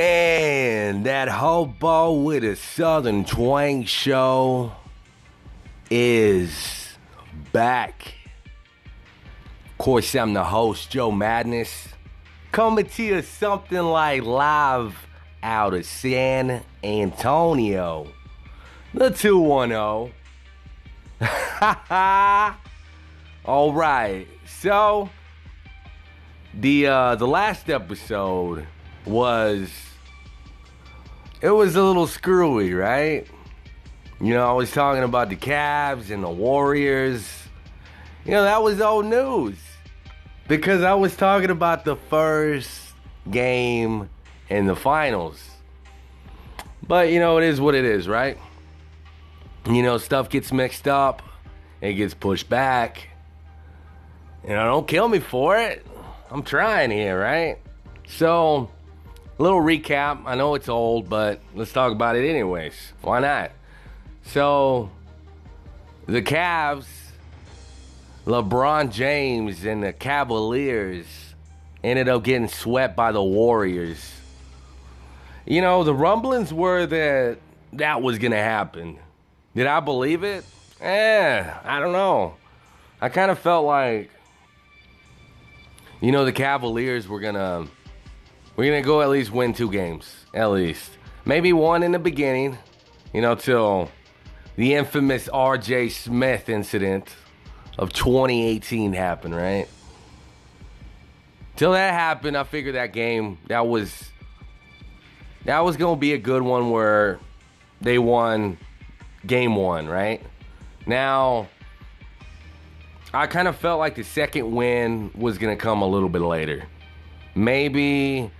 And that hobo with a southern twang show is back. Of course, I'm the host, Joe Madness, coming to you something like live out of San Antonio. The 210. All right. So the uh the last episode was it was a little screwy, right? You know, I was talking about the Cavs and the Warriors. You know, that was old news. Because I was talking about the first game in the finals. But you know, it is what it is, right? You know, stuff gets mixed up, it gets pushed back. You know, don't kill me for it. I'm trying here, right? So, little recap. I know it's old, but let's talk about it anyways. Why not? So, the Cavs, LeBron James, and the Cavaliers ended up getting swept by the Warriors. You know, the rumblings were that that was going to happen. Did I believe it? Eh, I don't know. I kind of felt like, you know, the Cavaliers were going to we're gonna go at least win two games, at least. Maybe one in the beginning, you know, till the infamous R.J. Smith incident of 2018 happened, right? Till that happened, I figured that game that was that was gonna be a good one where they won game one, right? Now I kind of felt like the second win was gonna come a little bit later. Maybe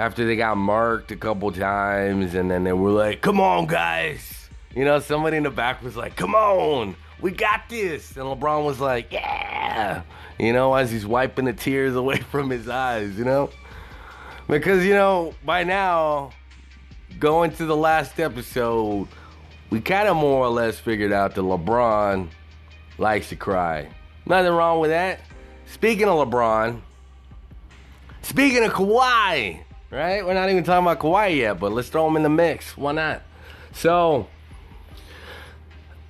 after they got marked a couple times and then they were like, come on, guys. You know, somebody in the back was like, come on, we got this. And LeBron was like, yeah. You know, as he's wiping the tears away from his eyes, you know? Because, you know, by now, going to the last episode, we kind of more or less figured out that LeBron likes to cry. Nothing wrong with that. Speaking of LeBron, speaking of Kawhi, right? We're not even talking about Kawhi yet, but let's throw him in the mix. Why not? So,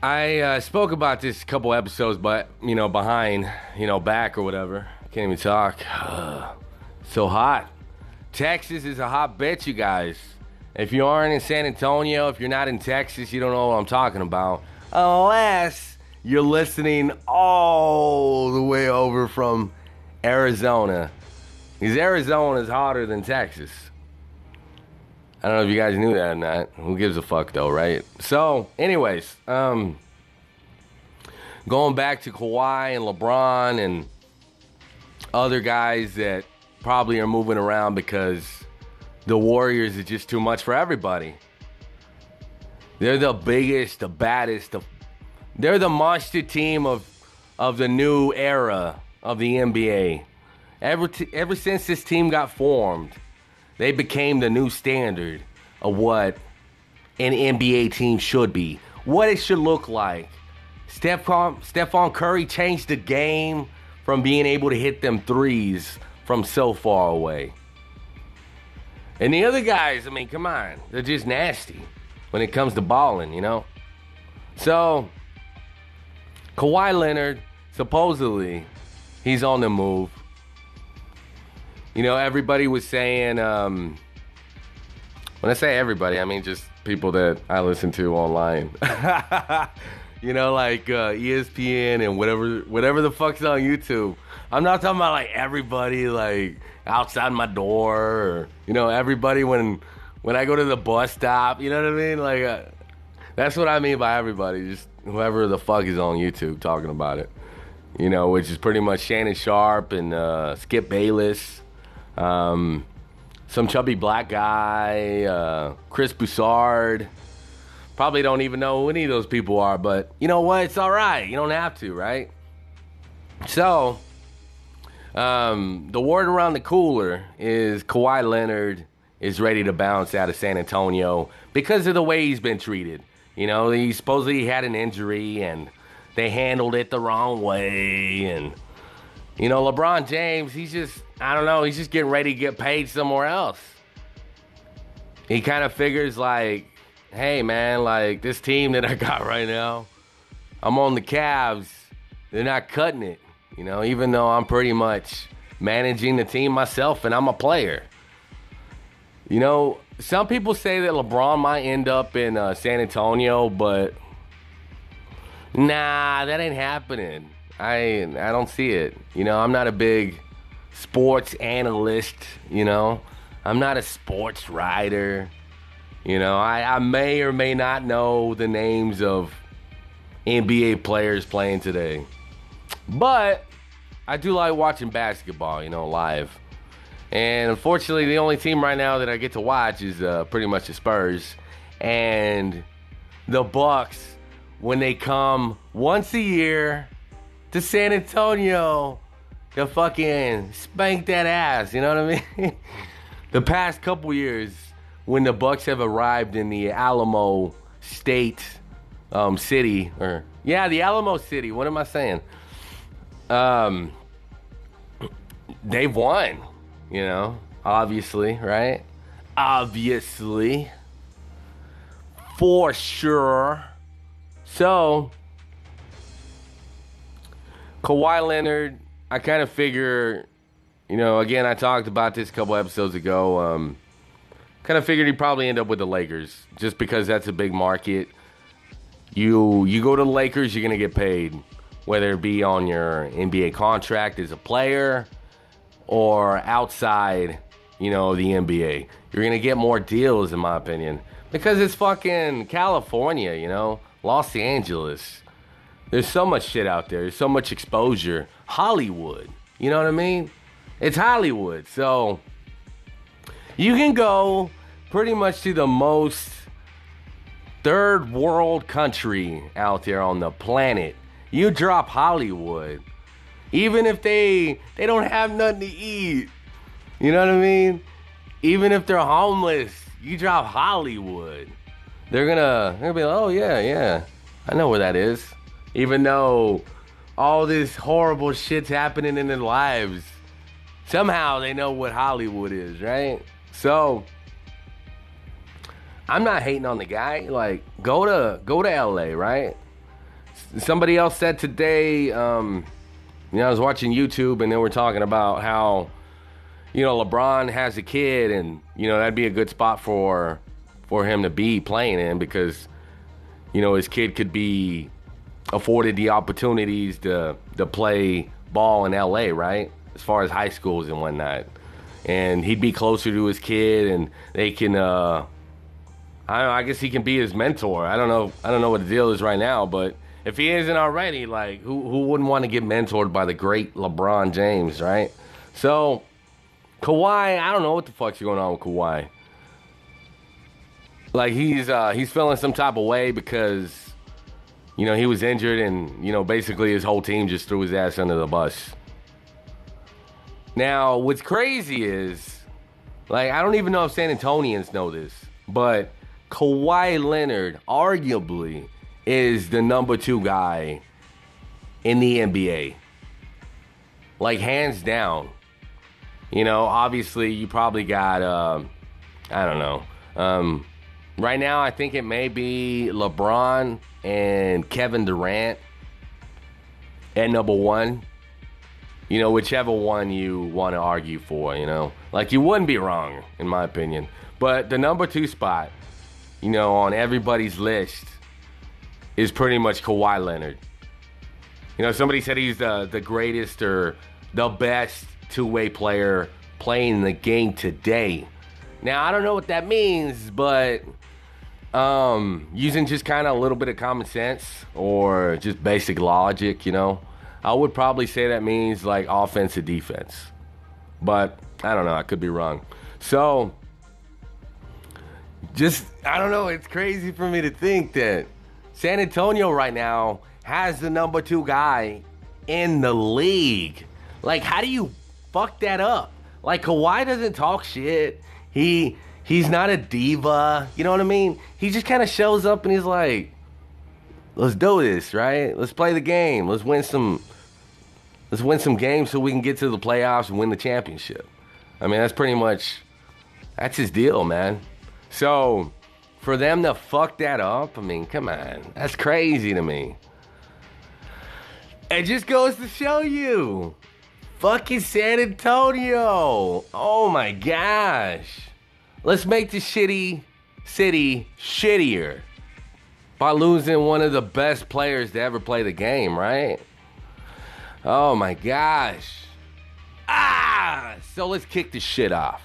I uh, spoke about this a couple episodes, but you know, behind, you know, back or whatever. Can't even talk. so hot. Texas is a hot bet, you guys. If you aren't in San Antonio, if you're not in Texas, you don't know what I'm talking about. Unless you're listening all the way over from Arizona. Because Arizona is hotter than Texas. I don't know if you guys knew that or not. Who gives a fuck though, right? So, anyways, um, going back to Kawhi and LeBron and other guys that probably are moving around because the Warriors is just too much for everybody. They're the biggest, the baddest, the, they're the monster team of of the new era of the NBA. Ever, t- ever since this team got formed, they became the new standard of what an NBA team should be, what it should look like. Stephen, Stephen Curry changed the game from being able to hit them threes from so far away. And the other guys, I mean, come on, they're just nasty when it comes to balling, you know? So, Kawhi Leonard, supposedly, he's on the move. You know, everybody was saying, um, when I say everybody, I mean just people that I listen to online. you know, like uh, ESPN and whatever, whatever the fuck's on YouTube. I'm not talking about like everybody like outside my door, or you know, everybody when when I go to the bus stop. You know what I mean? Like uh, that's what I mean by everybody. Just whoever the fuck is on YouTube talking about it. You know, which is pretty much Shannon Sharpe and uh, Skip Bayless. Um, some chubby black guy, uh, Chris Broussard. Probably don't even know who any of those people are, but you know what? It's all right. You don't have to, right? So, um, the word around the cooler is Kawhi Leonard is ready to bounce out of San Antonio because of the way he's been treated. You know, he supposedly had an injury and they handled it the wrong way. And, you know, LeBron James, he's just, I don't know, he's just getting ready to get paid somewhere else. he kind of figures like, hey man, like this team that I got right now, I'm on the Cavs. They're not cutting it, you know, even though I'm pretty much managing the team myself and I'm a player. You know, some people say that LeBron might end up in uh, San Antonio, but nah, that ain't happening. I I don't see it. You know, I'm not a big sports analyst. You know, I'm not a sports writer. You know, I, I may or may not know the names of NBA players playing today, but I do like watching basketball. You know, live. And unfortunately, the only team right now that I get to watch is uh, pretty much the Spurs and the Bucks when they come once a year to San Antonio to fucking spank that ass. You know what I mean? the past couple years when the Bucks have arrived in the Alamo State um, City, or yeah, the Alamo City. What am I saying? Um, they've won. You know, obviously, right? Obviously. For sure. So, Kawhi Leonard, I kind of figure, you know, again, I talked about this a couple episodes ago. Um, kind of figured he'd probably end up with the Lakers just because that's a big market. You you go to the Lakers, you're gonna get paid, whether it be on your NBA contract as a player or outside, you know, the NBA. You're gonna get more deals, in my opinion, because it's fucking California, you know, Los Angeles. There's so much shit out there. There's so much exposure. Hollywood, you know what I mean? It's Hollywood, so you can go pretty much to the most third world country out there on the planet. You drop Hollywood even if they they don't have nothing to eat. You know what I mean? Even if they're homeless, you drop Hollywood. They're gonna they're gonna be like, oh yeah, yeah. I know where that is. Even though all this horrible shit's happening in their lives. Somehow they know what Hollywood is, right? So I'm not hating on the guy. Like, go to go to LA, right? Somebody else said today, um, you know, I was watching YouTube and they were talking about how, you know, LeBron has a kid and, you know, that'd be a good spot for for him to be playing in because, you know, his kid could be afforded the opportunities to to play ball in LA, right? As far as high schools and whatnot. And he'd be closer to his kid and they can uh I don't know, I guess he can be his mentor. I don't know I don't know what the deal is right now, but if he isn't already, like who who wouldn't want to get mentored by the great LeBron James, right? So Kawhi, I don't know what the fuck's going on with Kawhi. Like he's uh, he's feeling some type of way because you know he was injured and you know basically his whole team just threw his ass under the bus. Now what's crazy is like I don't even know if San Antonians know this, but Kawhi Leonard arguably is the number two guy in the NBA. Like, hands down. You know, obviously, you probably got, uh, I don't know. Um, right now, I think it may be LeBron and Kevin Durant at number one. You know, whichever one you want to argue for, you know. Like, you wouldn't be wrong, in my opinion. But the number two spot, you know, on everybody's list is pretty much Kawhi Leonard. You know, somebody said he's the, the greatest or the best two way player playing the game today. Now, I don't know what that means, but um, using just kind of a little bit of common sense or just basic logic, you know, I would probably say that means like offense and defense. But I don't know, I could be wrong. So, just, I don't know, it's crazy for me to think that San Antonio right now has the number two guy in the league. Like, how do you fuck that up? Like, Kawhi doesn't talk shit. He he's not a diva. You know what I mean? He just kind of shows up and he's like, "Let's do this, right? Let's play the game. Let's win some. Let's win some games so we can get to the playoffs and win the championship." I mean, that's pretty much that's his deal, man. So for them to fuck that up, I mean, come on. That's crazy to me. It just goes to show you. Fucking San Antonio. Oh my gosh. Let's make the shitty city shittier by losing one of the best players to ever play the game, right? Oh my gosh. Ah! So let's kick the shit off.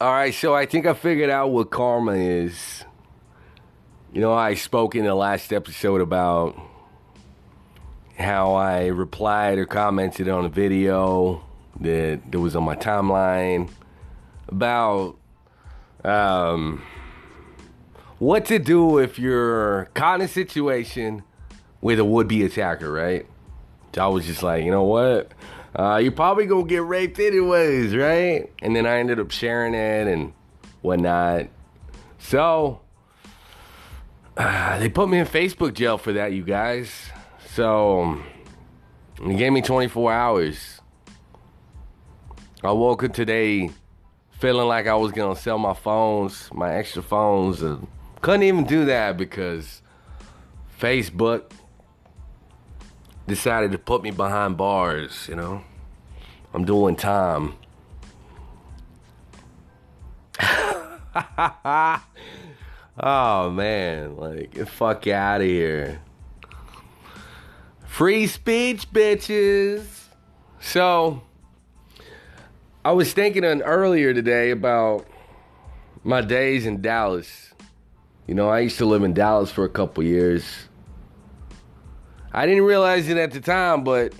All right, so I think I figured out what karma is. You know, I spoke in the last episode about how I replied or commented on a video that, that was on my timeline about um, what to do if you're caught in a situation with a would be attacker, right? So I was just like, you know what? Uh, you're probably gonna get raped anyways, right? And then I ended up sharing it and whatnot. So uh, they put me in Facebook jail for that, you guys. So they gave me 24 hours. I woke up today feeling like I was gonna sell my phones, my extra phones. And couldn't even do that because Facebook decided to put me behind bars, you know. I'm doing time. oh man, like get fuck out of here. Free speech, bitches. So, I was thinking on earlier today about my days in Dallas. You know, I used to live in Dallas for a couple years. I didn't realize it at the time, but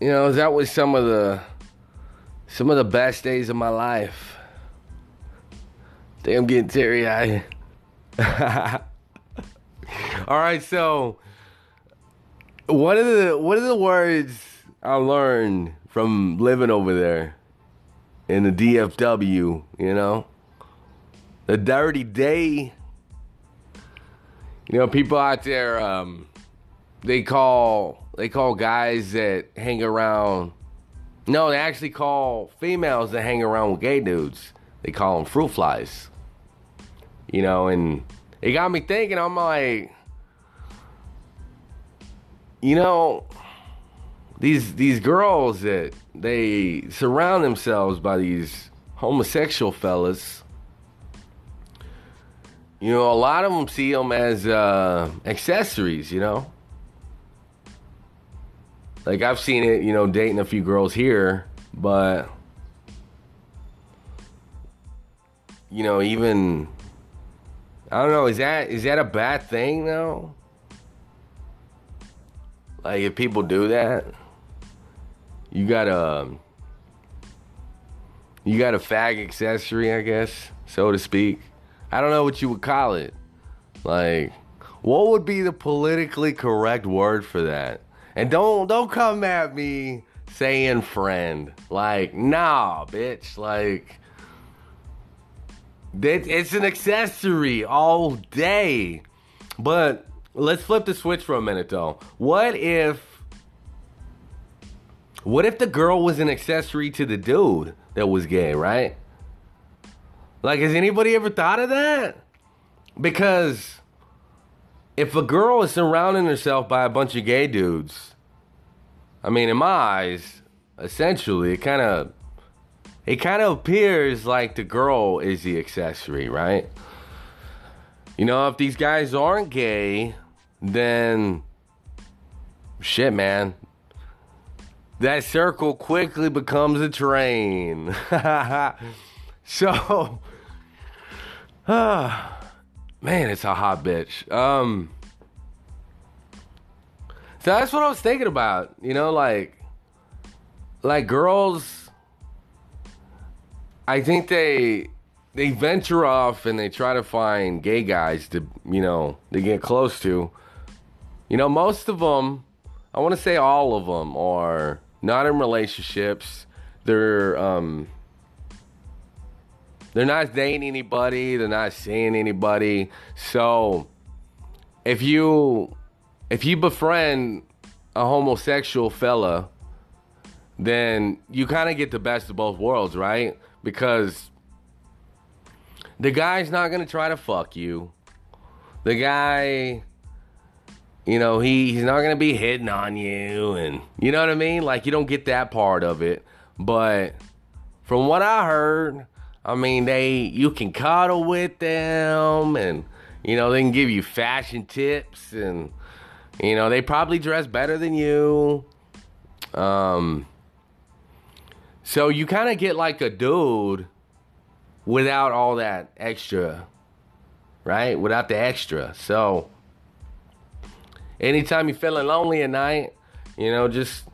you know, that was some of the some of the best days of my life. Damn, getting teary eyed. All right, so one of the one of the words I learned from living over there in the DFW, you know, the dirty day. You know, people out there, um, they call they call guys that hang around. No, they actually call females that hang around with gay dudes. They call them fruit flies. You know, and it got me thinking. I'm like, you know, these these girls that they surround themselves by these homosexual fellas. You know, a lot of them see them as uh, accessories. You know, like I've seen it. You know, dating a few girls here, but you know, even I don't know. Is that is that a bad thing though? Like if people do that, you got a you got a fag accessory, I guess, so to speak. I don't know what you would call it. Like, what would be the politically correct word for that? And don't don't come at me saying friend. Like, nah, bitch. Like, it, it's an accessory all day. But let's flip the switch for a minute though. What if what if the girl was an accessory to the dude that was gay, right? Like has anybody ever thought of that? Because if a girl is surrounding herself by a bunch of gay dudes, I mean in my eyes, essentially it kind of it kind of appears like the girl is the accessory, right? You know, if these guys aren't gay, then shit, man. That circle quickly becomes a train. so, uh, man, it's a hot bitch. Um, so that's what I was thinking about. You know, like, like girls. I think they they venture off and they try to find gay guys to you know to get close to you know, most of them, I want to say all of them, are not in relationships. They're um, they're not dating anybody. They're not seeing anybody. So if you if you befriend a homosexual fella, then you kind of get the best of both worlds, right? Because the guy's not gonna try to fuck you. The guy, you know, he, he's not gonna be hitting on you, and you know what I mean. Like you don't get that part of it, but from what I heard, I mean, they you can cuddle with them, and you know they can give you fashion tips, and you know they probably dress better than you. Um, so you kind of get like a dude without all that extra, right? Without the extra. So anytime you're feeling lonely at night, you know, just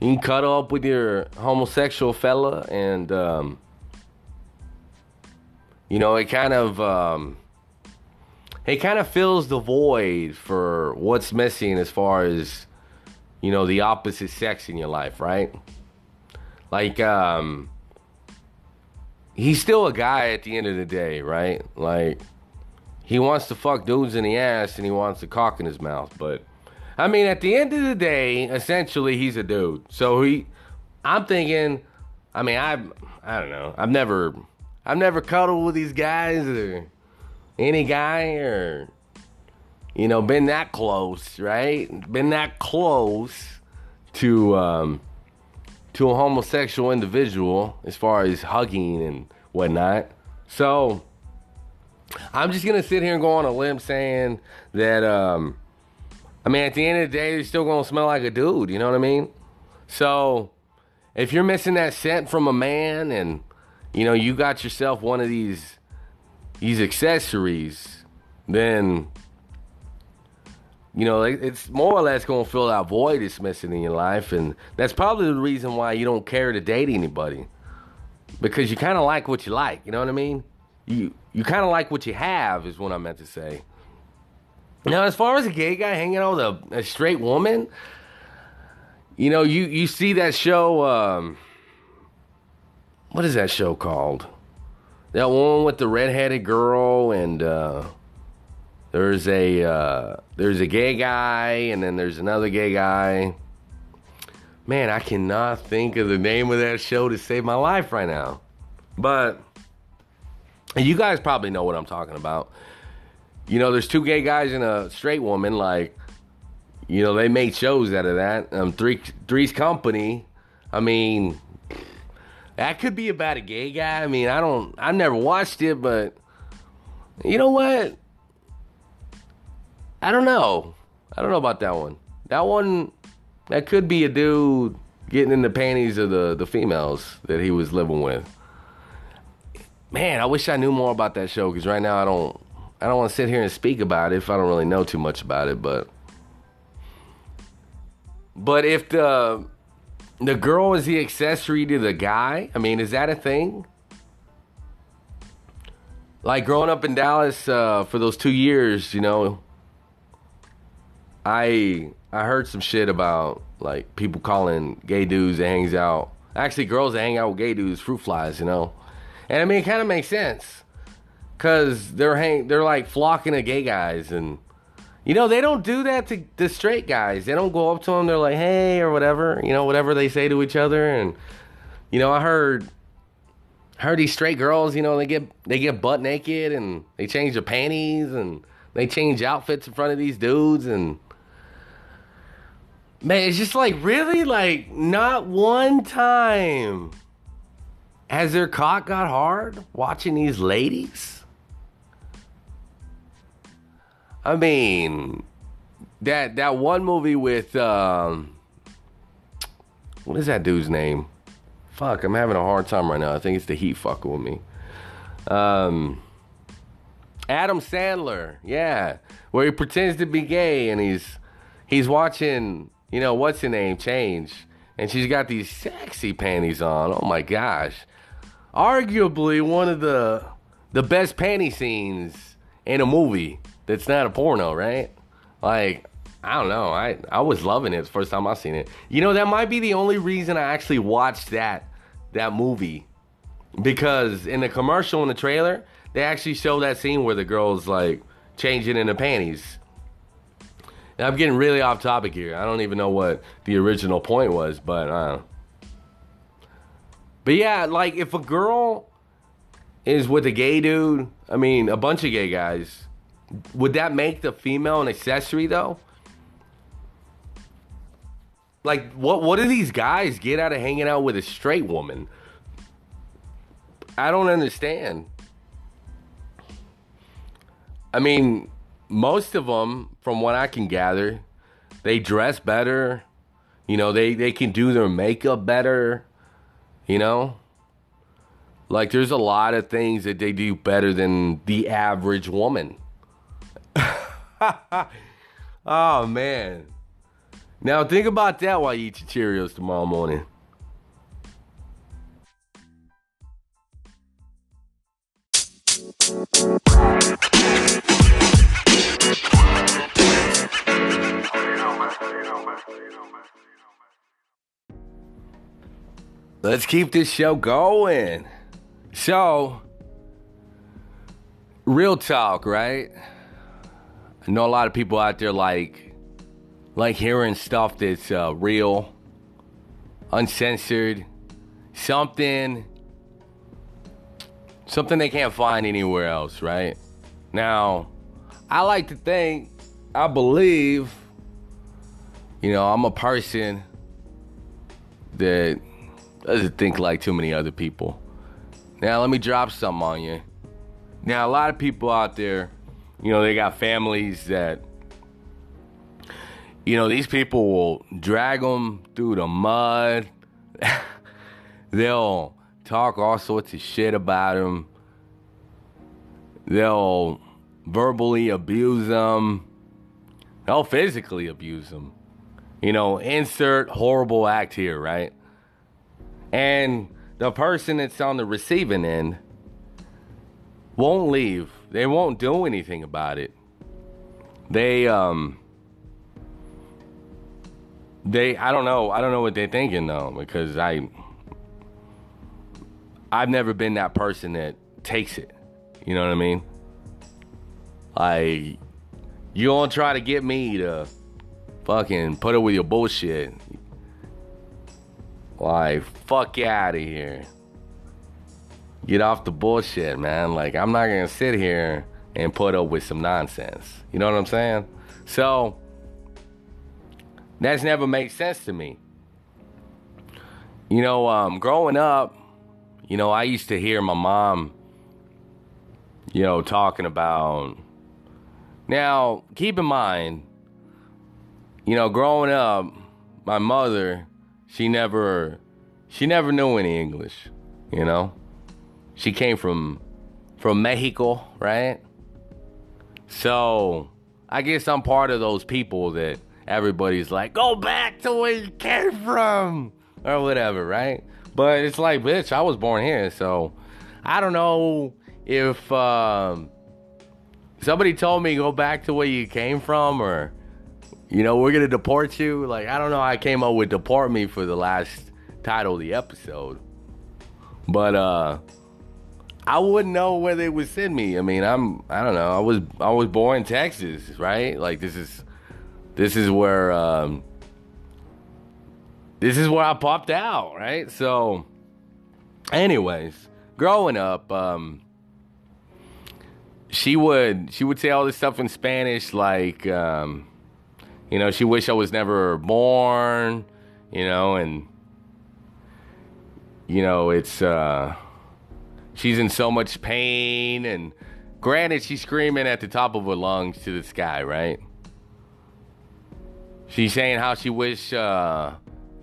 you can cuddle up with your homosexual fella and um, you know, it kind of um, it kind of fills the void for what's missing as far as you know the opposite sex in your life, right? Like um he's still a guy at the end of the day, right? Like he wants to fuck dudes in the ass and he wants a cock in his mouth, but I mean at the end of the day, essentially he's a dude. So he I'm thinking I mean I I don't know. I've never I've never cuddled with these guys or any guy or you know been that close, right? Been that close to um to a homosexual individual as far as hugging and whatnot. So I'm just gonna sit here and go on a limb saying that um I mean at the end of the day they're still gonna smell like a dude, you know what I mean? So if you're missing that scent from a man and you know you got yourself one of these these accessories, then you know, it's more or less to fill that void that's missing in your life. And that's probably the reason why you don't care to date anybody. Because you kind of like what you like. You know what I mean? You, you kind of like what you have, is what I meant to say. Now, as far as a gay guy hanging out with a, a straight woman, you know, you, you see that show. Um, what is that show called? That one with the redheaded girl and. Uh, there's a uh, there's a gay guy, and then there's another gay guy. Man, I cannot think of the name of that show to save my life right now. But you guys probably know what I'm talking about. You know, there's two gay guys and a straight woman. Like, you know, they made shows out of that. Um, three Three's Company. I mean, that could be about a gay guy. I mean, I don't. I never watched it, but you know what? I don't know. I don't know about that one. That one, that could be a dude getting in the panties of the, the females that he was living with. Man, I wish I knew more about that show because right now I don't I don't want to sit here and speak about it if I don't really know too much about it, but but if the the girl is the accessory to the guy, I mean, is that a thing? Like growing up in Dallas uh, for those two years, you know, I I heard some shit about like people calling gay dudes that hangs out. Actually, girls that hang out with gay dudes fruit flies, you know. And I mean, it kind of makes sense because they're hang they're like flocking to gay guys, and you know they don't do that to the straight guys. They don't go up to them. They're like, hey, or whatever, you know, whatever they say to each other. And you know, I heard heard these straight girls, you know, they get they get butt naked and they change their panties and they change outfits in front of these dudes and Man, it's just like really like not one time has their cock got hard watching these ladies. I mean, that that one movie with um, what is that dude's name? Fuck, I'm having a hard time right now. I think it's the Heat fucking with me. Um, Adam Sandler, yeah, where he pretends to be gay and he's he's watching you know, what's her name change. And she's got these sexy panties on. Oh my gosh. Arguably one of the the best panty scenes in a movie that's not a porno, right? Like, I don't know. I, I was loving it the first time I seen it. You know, that might be the only reason I actually watched that that movie. Because in the commercial in the trailer, they actually show that scene where the girl's like changing in the panties. I'm getting really off topic here. I don't even know what the original point was, but uh, but yeah, like if a girl is with a gay dude, I mean, a bunch of gay guys, would that make the female an accessory though? Like, what what do these guys get out of hanging out with a straight woman? I don't understand. I mean, most of them, from what I can gather, they dress better. You know, they, they can do their makeup better. You know? Like, there's a lot of things that they do better than the average woman. oh, man. Now, think about that while you eat your Cheerios tomorrow morning. Let's keep this show going. So, real talk, right? I know a lot of people out there like like hearing stuff that's uh, real, uncensored, something something they can't find anywhere else, right? Now, I like to think, I believe, you know, I'm a person that doesn't think like too many other people. Now, let me drop something on you. Now, a lot of people out there, you know, they got families that, you know, these people will drag them through the mud. They'll talk all sorts of shit about them. They'll verbally abuse them. They'll physically abuse them. You know, insert horrible act here, right? And the person that's on the receiving end won't leave. They won't do anything about it. They um they I don't know. I don't know what they're thinking though because I I've never been that person that takes it. You know what I mean? Like you don't try to get me to fucking put up with your bullshit. Like, fuck out of here. Get off the bullshit, man. Like, I'm not gonna sit here and put up with some nonsense. You know what I'm saying? So, that's never made sense to me. You know, um, growing up, you know, I used to hear my mom, you know, talking about. Now, keep in mind, you know, growing up, my mother, she never she never knew any English, you know? She came from from Mexico, right? So, I guess I'm part of those people that everybody's like, "Go back to where you came from." Or whatever, right? But it's like, bitch, I was born here, so I don't know if um, somebody told me go back to where you came from or you know, we're gonna deport you. Like, I don't know. I came up with deport me for the last title of the episode, but uh, I wouldn't know where they would send me. I mean, I'm, I don't know. I was, I was born in Texas, right? Like, this is, this is where, um, this is where I popped out, right? So, anyways, growing up, um, she would, she would say all this stuff in Spanish, like, um you know, she wished I was never born, you know, and you know, it's uh she's in so much pain and granted she's screaming at the top of her lungs to the sky, right? She's saying how she wish uh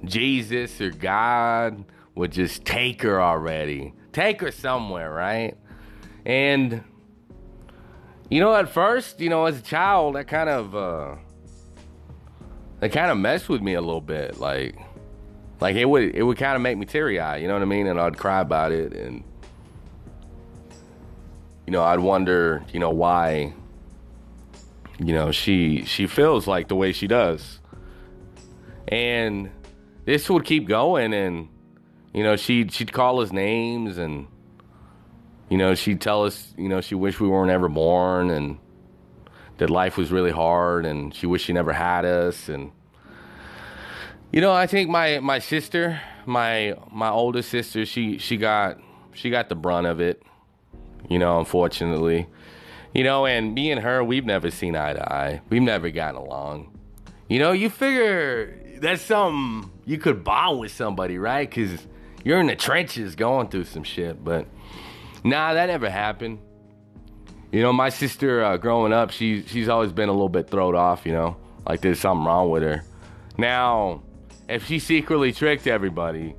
Jesus or God would just take her already. Take her somewhere, right? And you know, at first, you know, as a child, that kind of uh it kind of messed with me a little bit. Like, like it would it would kind of make me teary eyed. You know what I mean? And I'd cry about it, and you know, I'd wonder, you know, why. You know, she she feels like the way she does, and this would keep going, and you know, she she'd call us names, and you know, she'd tell us, you know, she wished we weren't ever born, and that life was really hard and she wished she never had us. And you know i think my my sister my my older sister she she got she got the brunt of it you know unfortunately. You know and me and her we've never seen eye to eye. We've never gotten along. You know you figure that's something you could bond with somebody right? Because you're in the trenches going through some shit but nah that never happened you know, my sister uh, growing up, she she's always been a little bit thrown off. You know, like there's something wrong with her. Now, if she secretly tricked everybody,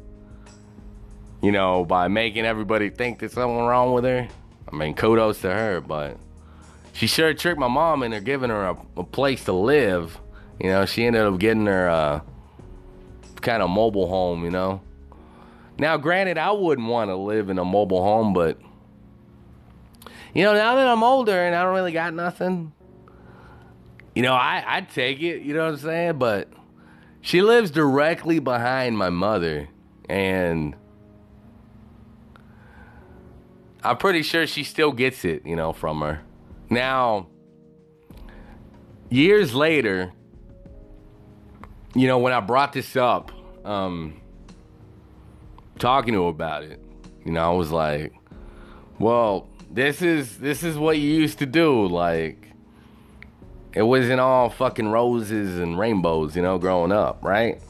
you know, by making everybody think there's something wrong with her, I mean, kudos to her. But she sure tricked my mom into giving her a, a place to live. You know, she ended up getting her uh, kind of mobile home. You know. Now, granted, I wouldn't want to live in a mobile home, but you know, now that I'm older and I don't really got nothing, you know, I, I'd take it, you know what I'm saying? But she lives directly behind my mother, and I'm pretty sure she still gets it, you know, from her. Now, years later, you know, when I brought this up, um, talking to her about it, you know, I was like, well, this is this is what you used to do. Like it wasn't all fucking roses and rainbows, you know, growing up, right?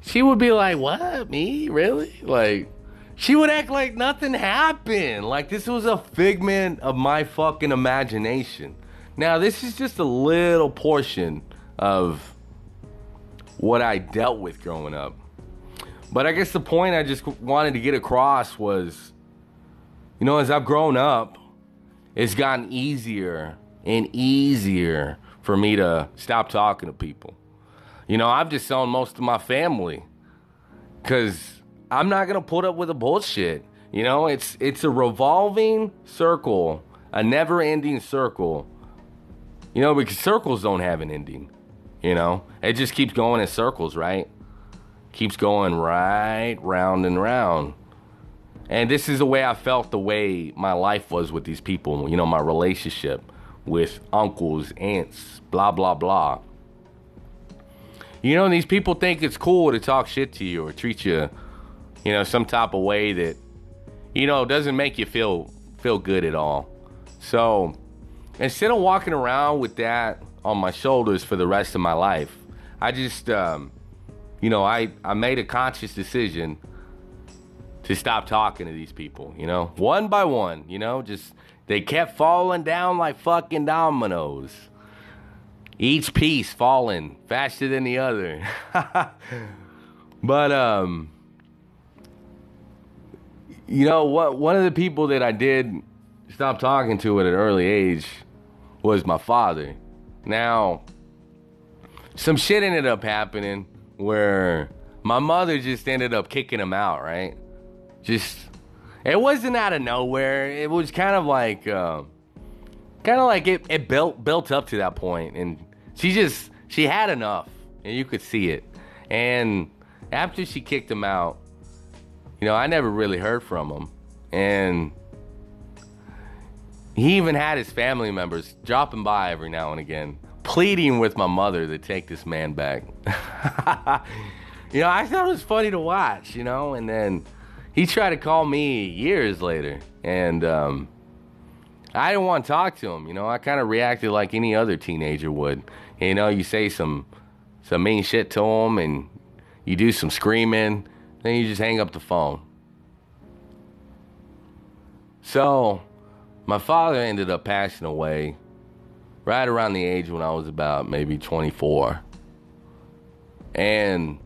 She would be like, "What? Me? Really?" Like she would act like nothing happened. Like this was a figment of my fucking imagination. Now, this is just a little portion of what I dealt with growing up. But I guess the point I just wanted to get across was you know, as I've grown up, it's gotten easier and easier for me to stop talking to people. You know, I've just shown most of my family because I'm not gonna put up with the bullshit. You know, it's it's a revolving circle, a never-ending circle. You know, because circles don't have an ending. You know, it just keeps going in circles, right? Keeps going right round and round. And this is the way I felt the way my life was with these people, you know, my relationship with uncles, aunts, blah, blah, blah. You know, these people think it's cool to talk shit to you or treat you, you know, some type of way that, you know, doesn't make you feel feel good at all. So instead of walking around with that on my shoulders for the rest of my life, I just, um, you know, I, I made a conscious decision to stop talking to these people, you know, one by one, you know, just they kept falling down like fucking dominoes. Each piece falling faster than the other. but um you know what one of the people that I did stop talking to at an early age was my father. Now some shit ended up happening where my mother just ended up kicking him out, right? Just it wasn't out of nowhere. It was kind of like uh, kind of like it, it built built up to that point and she just she had enough and you could see it. And after she kicked him out, you know, I never really heard from him. And he even had his family members dropping by every now and again, pleading with my mother to take this man back. you know, I thought it was funny to watch, you know, and then he tried to call me years later, and um, I didn't want to talk to him. You know, I kind of reacted like any other teenager would. You know, you say some some mean shit to him, and you do some screaming, then you just hang up the phone. So, my father ended up passing away right around the age when I was about maybe 24. And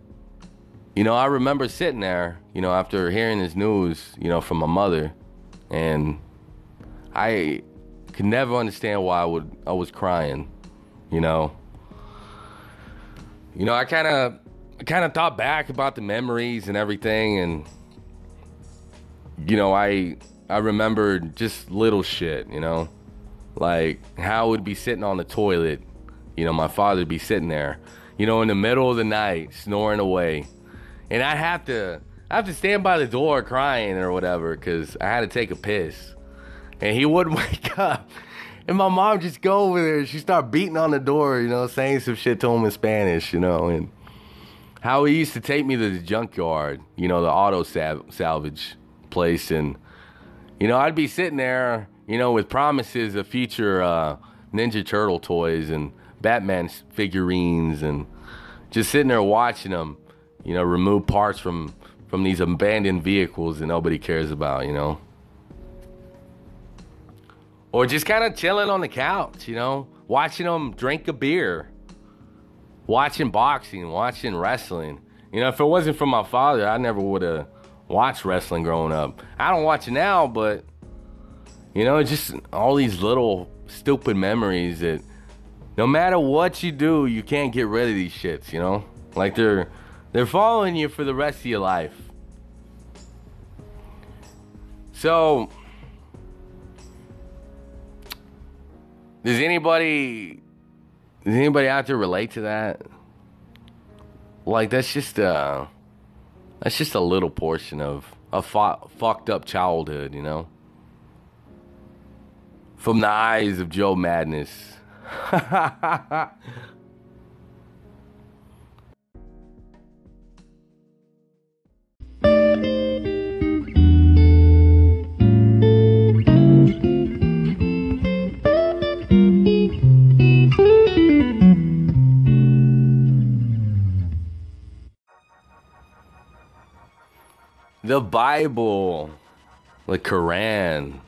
you know, I remember sitting there, you know, after hearing this news, you know, from my mother, and I could never understand why I would I was crying, you know. You know, I kind of kind of thought back about the memories and everything and you know, I I remembered just little shit, you know. Like how I would be sitting on the toilet, you know, my father would be sitting there, you know, in the middle of the night snoring away and I have to I have to stand by the door crying or whatever because I had to take a piss, and he wouldn't wake up. And my mom just go over there. She start beating on the door, you know, saying some shit to him in Spanish, you know, and how he used to take me to the junkyard, you know, the auto sal- salvage place, and you know, I'd be sitting there, you know, with promises of future uh, Ninja Turtle toys and Batman figurines, and just sitting there watching them, you know, remove parts from from these abandoned vehicles that nobody cares about, you know. Or just kind of chilling on the couch, you know, watching them drink a beer, watching boxing, watching wrestling. You know, if it wasn't for my father, I never would have watched wrestling growing up. I don't watch it now, but you know, just all these little stupid memories that no matter what you do, you can't get rid of these shits, you know? Like they're they're following you for the rest of your life. So Does anybody does anybody out there relate to that? Like that's just uh that's just a little portion of a fu- fucked up childhood, you know. From the eyes of Joe Madness. the Bible, the Quran,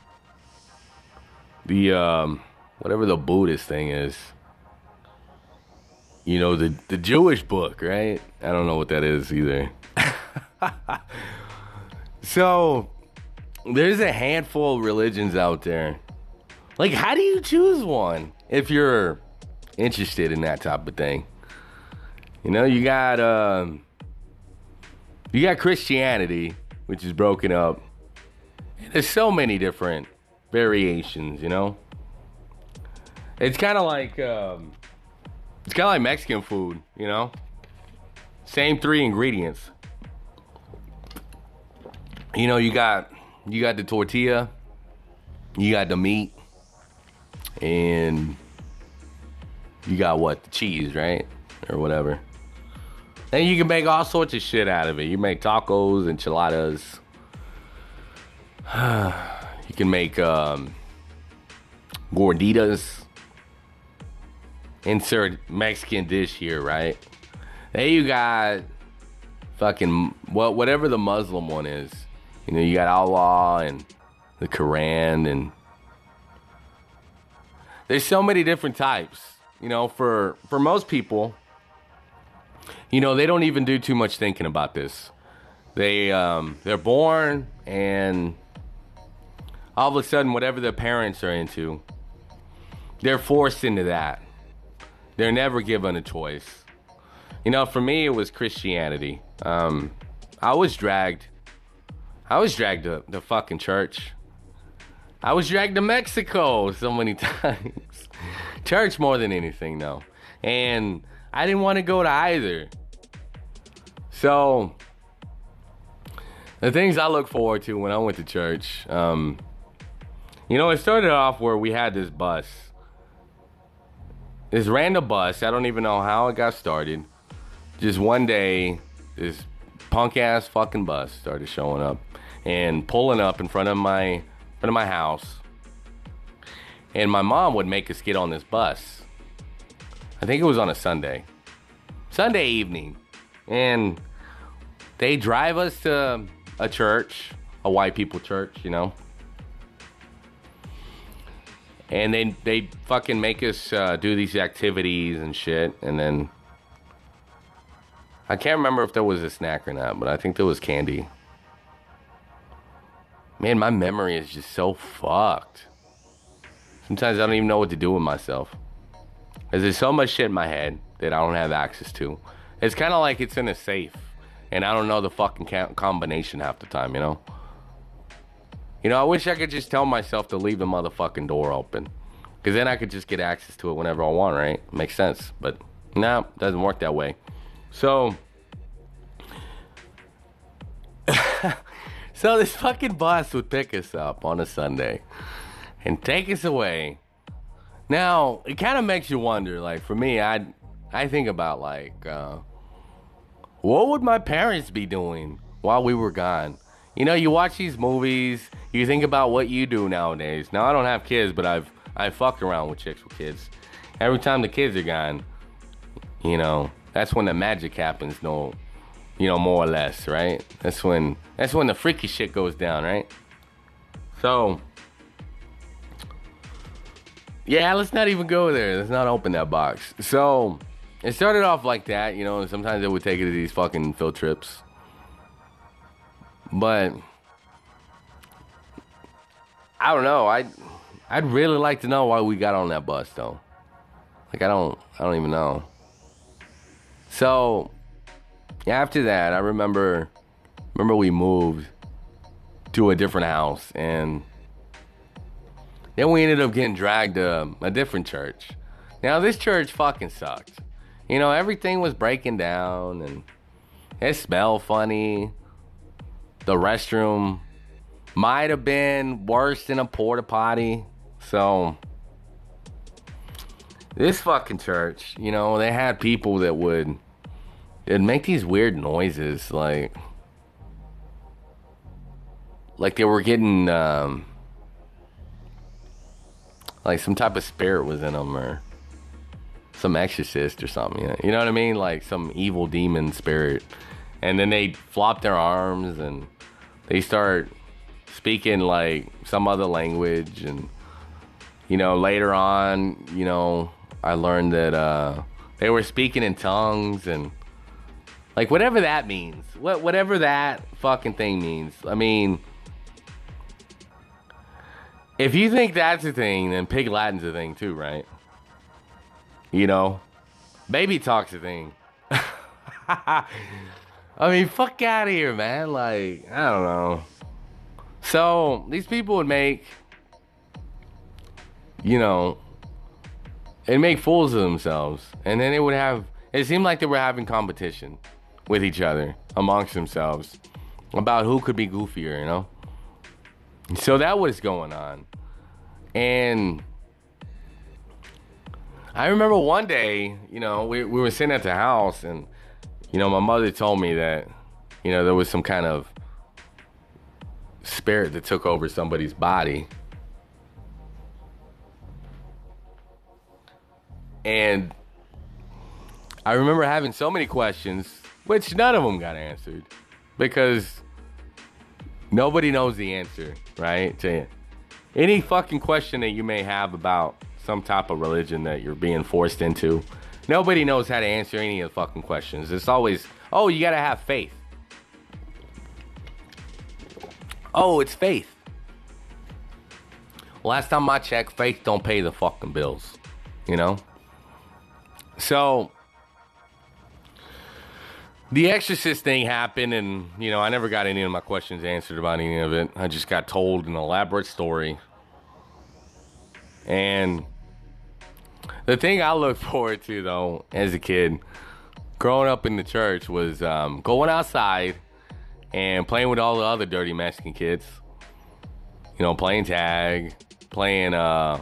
the um, whatever the Buddhist thing is. You know the the Jewish book, right? I don't know what that is either. so there's a handful of religions out there. Like, how do you choose one if you're interested in that type of thing? You know, you got um, you got Christianity, which is broken up. There's so many different variations, you know. It's kind of like um, it's kind of like Mexican food, you know. Same three ingredients. You know, you got you got the tortilla, you got the meat, and you got what the cheese, right, or whatever. And you can make all sorts of shit out of it. You make tacos, enchiladas. you can make um, gorditas. Insert Mexican dish here, right? Then you got fucking what whatever the Muslim one is. You know, you got Allah and the Quran and there's so many different types. You know, for for most people, you know, they don't even do too much thinking about this. They um, they're born and all of a sudden, whatever their parents are into, they're forced into that. They're never given a choice. You know, for me, it was Christianity. Um, I was dragged. I was dragged to the fucking church. I was dragged to Mexico so many times. church more than anything, though. And I didn't want to go to either. So, the things I look forward to when I went to church, um, you know, it started off where we had this bus. This random bus. I don't even know how it got started. Just one day, this punk ass fucking bus started showing up and pulling up in front of my front of my house. And my mom would make us get on this bus. I think it was on a Sunday. Sunday evening. And they drive us to a church, a white people church, you know. And they they fucking make us uh, do these activities and shit, and then I can't remember if there was a snack or not, but I think there was candy. Man, my memory is just so fucked. Sometimes I don't even know what to do with myself. Cause there's so much shit in my head that I don't have access to. It's kind of like it's in a safe, and I don't know the fucking combination half the time, you know. You know, I wish I could just tell myself to leave the motherfucking door open, cause then I could just get access to it whenever I want, right? Makes sense, but no, doesn't work that way. So, so this fucking bus would pick us up on a Sunday and take us away Now it kind of makes you wonder. Like for me, I I think about like uh, what would my parents be doing while we were gone? You know, you watch these movies, you think about what you do nowadays. Now I don't have kids, but I've I fucked around with chicks with kids. Every time the kids are gone, you know, that's when the magic happens. No, you know, more or less, right? That's when that's when the freaky shit goes down, right? So yeah, let's not even go there. Let's not open that box. So it started off like that, you know, and sometimes it would take it to these fucking field trips. But I don't know. I I'd, I'd really like to know why we got on that bus though. Like I don't I don't even know. So after that, I remember remember we moved to a different house and then we ended up getting dragged to a different church. Now this church fucking sucked. You know, everything was breaking down and it smelled funny. The restroom might have been worse than a porta potty. So this fucking church, you know, they had people that would they'd make these weird noises like like they were getting um like some type of spirit was in them or some exorcist or something. You know, you know what I mean? Like some evil demon spirit. And then they flop their arms and they start speaking like some other language. And, you know, later on, you know, I learned that uh, they were speaking in tongues and like whatever that means. What whatever that fucking thing means. I mean, if you think that's a thing, then Pig Latin's a thing too, right? You know, baby talk's a thing. I mean, fuck out of here, man. Like, I don't know. So these people would make, you know, and make fools of themselves, and then they would have. It seemed like they were having competition with each other amongst themselves about who could be goofier, you know. So that was going on. And I remember one day, you know, we, we were sitting at the house and, you know, my mother told me that, you know, there was some kind of spirit that took over somebody's body. And I remember having so many questions, which none of them got answered because nobody knows the answer, right? To any fucking question that you may have about some type of religion that you're being forced into, nobody knows how to answer any of the fucking questions. It's always, oh, you gotta have faith. Oh, it's faith. Last time I checked, faith don't pay the fucking bills. You know? So the Exorcist thing happened, and you know, I never got any of my questions answered about any of it. I just got told an elaborate story. And the thing I look forward to, though, as a kid, growing up in the church, was um, going outside and playing with all the other dirty Mexican kids. You know, playing tag, playing, uh,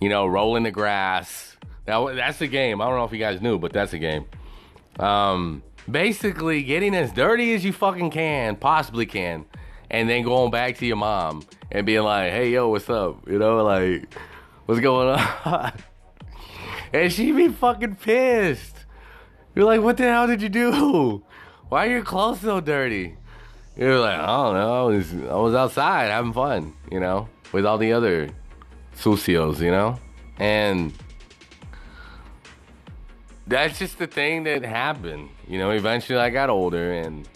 you know, rolling the grass. That, that's a game. I don't know if you guys knew, but that's a game. Um, basically getting as dirty as you fucking can, possibly can, and then going back to your mom and being like, "Hey, yo, what's up?" You know, like, what's going on? and she be fucking pissed. You're like, "What the hell did you do? Why are your clothes so dirty?" You're like, "I don't know. I was I was outside having fun, you know, with all the other sucios, you know, and." that's just the thing that happened. You know, eventually I got older and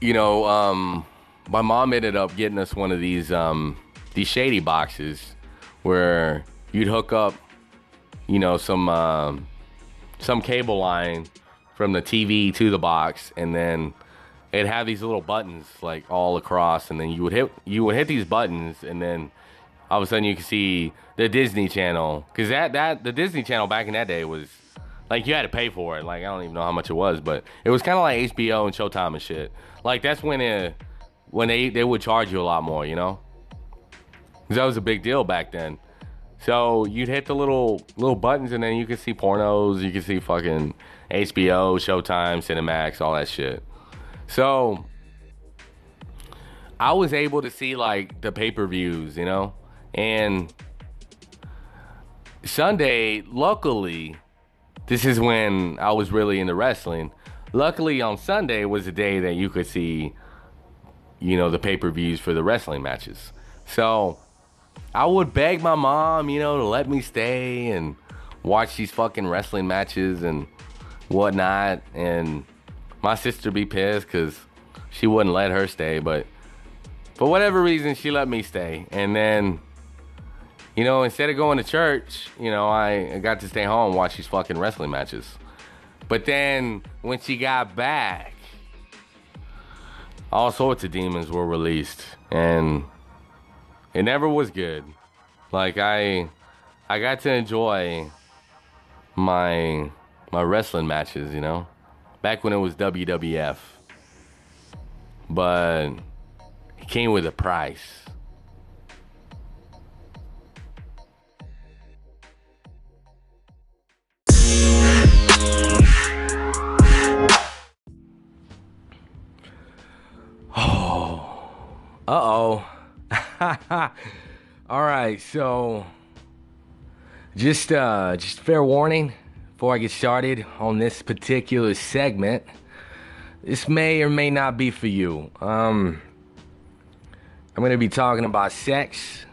you know, um, my mom ended up getting us one of these um, these shady boxes where you'd hook up, you know, some um, some cable line from the TV to the box, and then it'd have these little buttons like all across, and then you would hit you would hit these buttons, and then all of a sudden you could see the Disney Channel. Because that that the Disney Channel back in that day was like you had to pay for it. Like I don't even know how much it was, but it was kind of like HBO and Showtime and shit. Like that's when it when they they would charge you a lot more, you know. 'Cause that was a big deal back then. So you'd hit the little little buttons, and then you could see pornos. You could see fucking HBO, Showtime, Cinemax, all that shit. So I was able to see like the pay per views, you know, and Sunday, luckily, this is when I was really into wrestling. Luckily, on Sunday was the day that you could see, you know, the pay per views for the wrestling matches. So I would beg my mom, you know, to let me stay and watch these fucking wrestling matches and whatnot. And my sister be pissed because she wouldn't let her stay, but for whatever reason, she let me stay. And then, you know, instead of going to church, you know, I got to stay home watch these fucking wrestling matches. But then when she got back, all sorts of demons were released. And it never was good. Like I I got to enjoy my my wrestling matches, you know, back when it was WWF. But it came with a price. Uh-oh. All right, so just uh just fair warning before I get started on this particular segment. This may or may not be for you. Um I'm going to be talking about sex.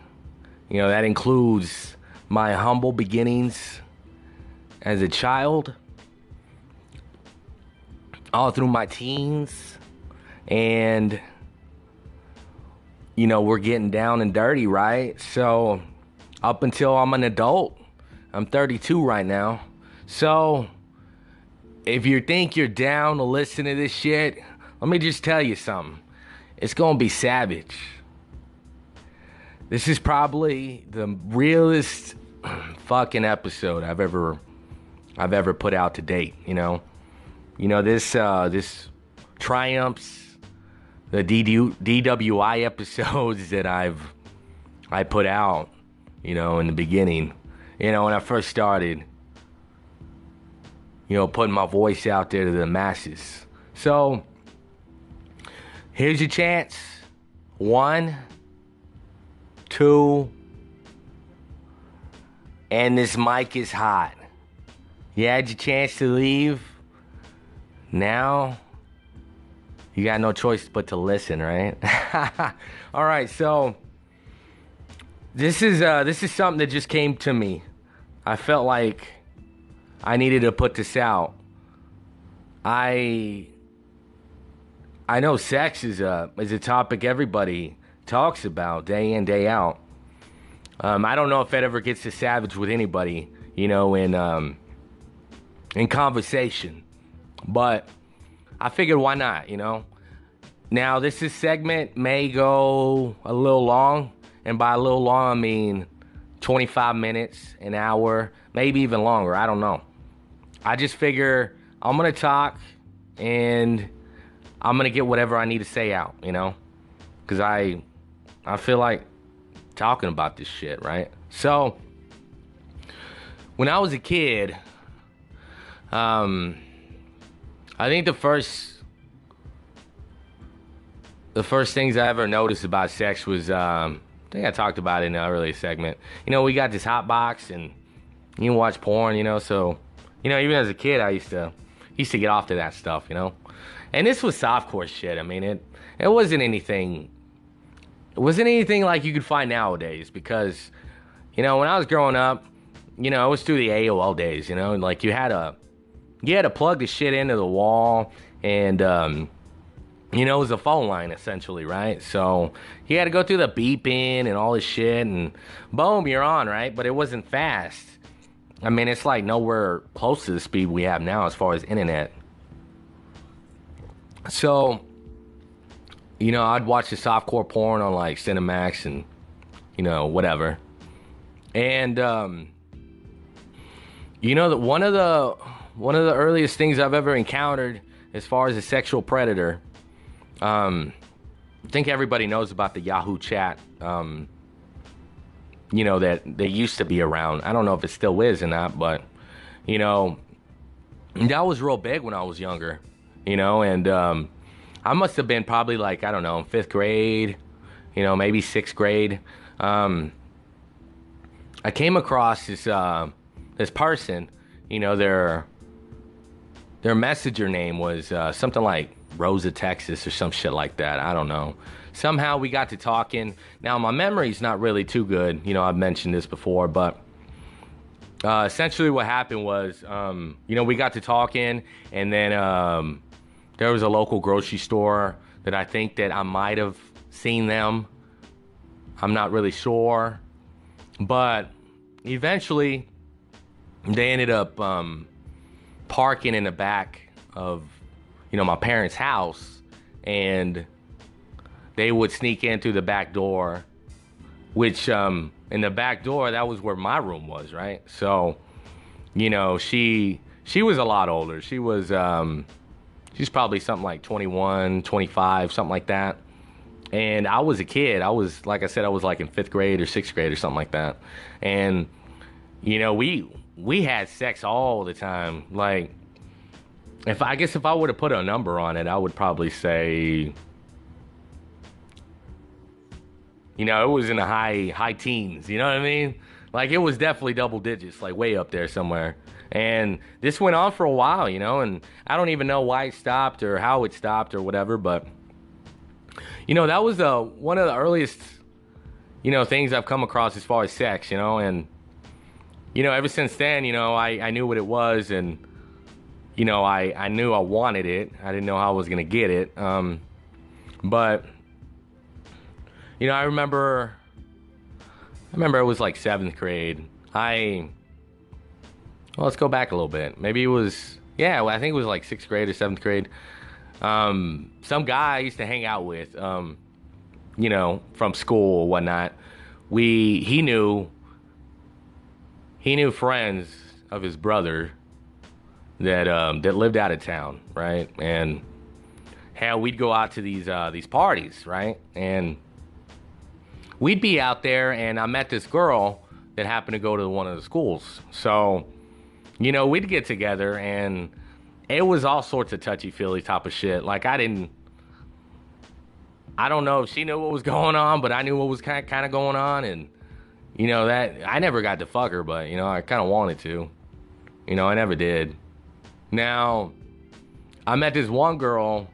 You know, that includes my humble beginnings as a child, all through my teens, and you know, we're getting down and dirty, right? So, up until I'm an adult, I'm 32 right now. So, if you think you're down to listen to this shit, let me just tell you something. It's gonna be savage. This is probably the realest fucking episode I've ever I've ever put out to date, you know. You know, this uh this triumphs the DWI episodes that I've I put out, you know, in the beginning. You know, when I first started, you know, putting my voice out there to the masses. So, here's your chance. One, two, and this mic is hot. You had your chance to leave. Now, you got no choice but to listen, right? All right, so this is uh, this is something that just came to me. I felt like I needed to put this out. I I know sex is a is a topic everybody talks about day in day out. Um, I don't know if it ever gets to savage with anybody, you know, in um, in conversation, but I figured why not, you know. Now this is segment may go a little long, and by a little long I mean 25 minutes, an hour, maybe even longer. I don't know. I just figure I'm gonna talk, and I'm gonna get whatever I need to say out, you know, because I I feel like talking about this shit, right? So when I was a kid, um, I think the first the first things I ever noticed about sex was um, I think I talked about it in an earlier segment. You know, we got this hot box and you can watch porn, you know, so you know, even as a kid I used to used to get off to that stuff, you know. And this was softcore shit. I mean it it wasn't anything it wasn't anything like you could find nowadays because you know, when I was growing up, you know, it was through the AOL days, you know, like you had a you had to plug the shit into the wall and um you know, it was a phone line essentially, right? So you had to go through the beeping and all this shit, and boom, you're on, right? But it wasn't fast. I mean, it's like nowhere close to the speed we have now as far as internet. So, you know, I'd watch the softcore porn on like Cinemax and, you know, whatever. And, um, you know that one of the one of the earliest things I've ever encountered as far as a sexual predator um, I think everybody knows about the Yahoo chat. Um, you know, that they used to be around. I don't know if it still is or not, but you know, that was real big when I was younger, you know, and um, I must have been probably like I don't know, fifth grade, you know, maybe sixth grade. Um, I came across this uh, this person, you know, their their messenger name was uh, something like Rosa, Texas, or some shit like that. I don't know. Somehow we got to talking. Now my memory's not really too good. You know, I've mentioned this before, but uh, essentially what happened was, um, you know, we got to talking, and then um, there was a local grocery store that I think that I might have seen them. I'm not really sure, but eventually they ended up um, parking in the back of, you know, my parents' house, and they would sneak in through the back door, which um, in the back door that was where my room was, right? So, you know, she she was a lot older. She was um, she's probably something like 21, 25, something like that. And I was a kid. I was like I said, I was like in fifth grade or sixth grade or something like that. And you know, we we had sex all the time. Like, if I guess if I would have put a number on it, I would probably say, you know, it was in the high high teens. You know what I mean? Like it was definitely double digits, like way up there somewhere. And this went on for a while, you know, and I don't even know why it stopped or how it stopped or whatever, but you know, that was uh, one of the earliest, you know, things I've come across as far as sex, you know, and you know, ever since then, you know, I, I knew what it was and, you know, I, I knew I wanted it. I didn't know how I was going to get it. Um, but, you know, I remember, I remember it was like seventh grade. I, well, let's go back a little bit. Maybe it was, yeah, I think it was like sixth grade or seventh grade. Um, some guy I used to hang out with, um, you know, from school or whatnot. We, he knew he knew friends of his brother that um, that lived out of town, right? And hell, we'd go out to these uh, these parties, right? And we'd be out there, and I met this girl that happened to go to one of the schools. So, you know, we'd get together, and it was all sorts of touchy feely type of shit. Like I didn't. I don't know if she knew what was going on, but I knew what was kind kind of going on, and you know that I never got to fuck her, but you know I kind of wanted to. You know I never did. Now I met this one girl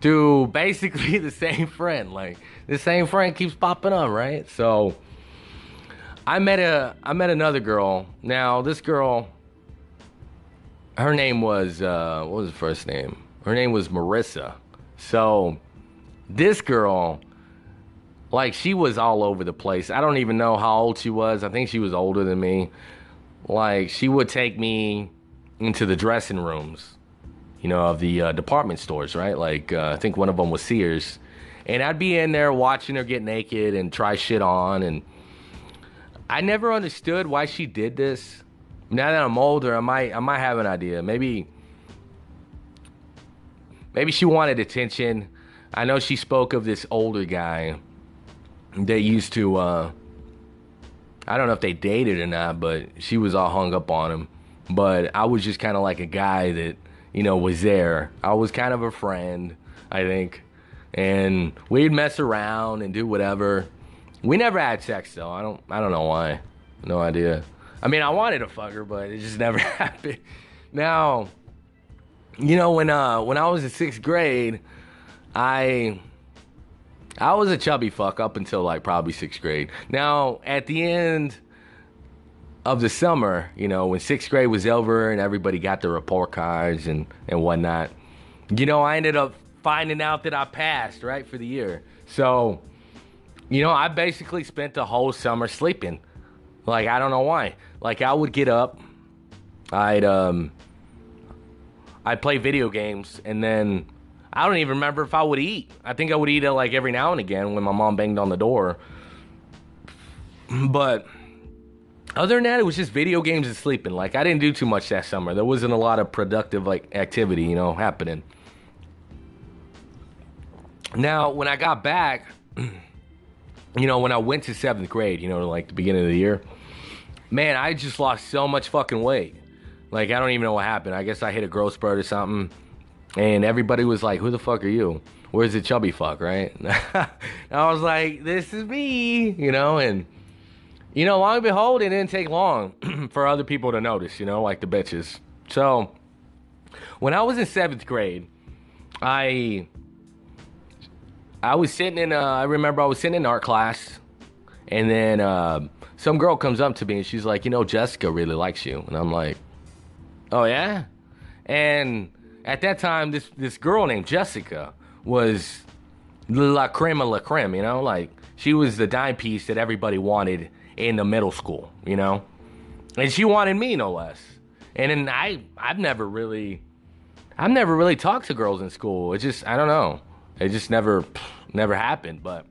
through basically the same friend. Like the same friend keeps popping up, right? So I met a I met another girl. Now this girl, her name was uh, what was her first name? Her name was Marissa. So this girl like she was all over the place. I don't even know how old she was. I think she was older than me. Like she would take me into the dressing rooms, you know, of the uh, department stores, right? Like uh, I think one of them was Sears, and I'd be in there watching her get naked and try shit on, and I never understood why she did this. Now that I'm older, I might I might have an idea. Maybe maybe she wanted attention. I know she spoke of this older guy they used to uh I don't know if they dated or not, but she was all hung up on him. But I was just kind of like a guy that, you know, was there. I was kind of a friend, I think. And we'd mess around and do whatever. We never had sex though. I don't I don't know why. No idea. I mean, I wanted to fuck her, but it just never happened. Now, you know, when uh when I was in 6th grade, I I was a chubby fuck up until like probably sixth grade. Now, at the end of the summer, you know, when sixth grade was over and everybody got their report cards and, and whatnot, you know, I ended up finding out that I passed, right, for the year. So, you know, I basically spent the whole summer sleeping. Like, I don't know why. Like, I would get up, I'd, um, I'd play video games, and then I don't even remember if I would eat. I think I would eat it like every now and again when my mom banged on the door. But other than that, it was just video games and sleeping. Like I didn't do too much that summer. There wasn't a lot of productive like activity, you know, happening. Now, when I got back, you know, when I went to seventh grade, you know, like the beginning of the year, man, I just lost so much fucking weight. Like, I don't even know what happened. I guess I hit a growth spurt or something. And everybody was like, who the fuck are you? Where's the chubby fuck, right? I was like, this is me, you know, and, you know, long and behold, it didn't take long for other people to notice, you know, like the bitches. So, when I was in seventh grade, I I was sitting in. Uh, I remember I was sitting in art class, and then uh, some girl comes up to me and she's like, "You know, Jessica really likes you," and I'm like, "Oh yeah," and at that time, this this girl named Jessica was la creme la creme. You know, like she was the dime piece that everybody wanted in the middle school. You know, and she wanted me no less. And then I I've never really I've never really talked to girls in school. It just I don't know. It just never never happened. But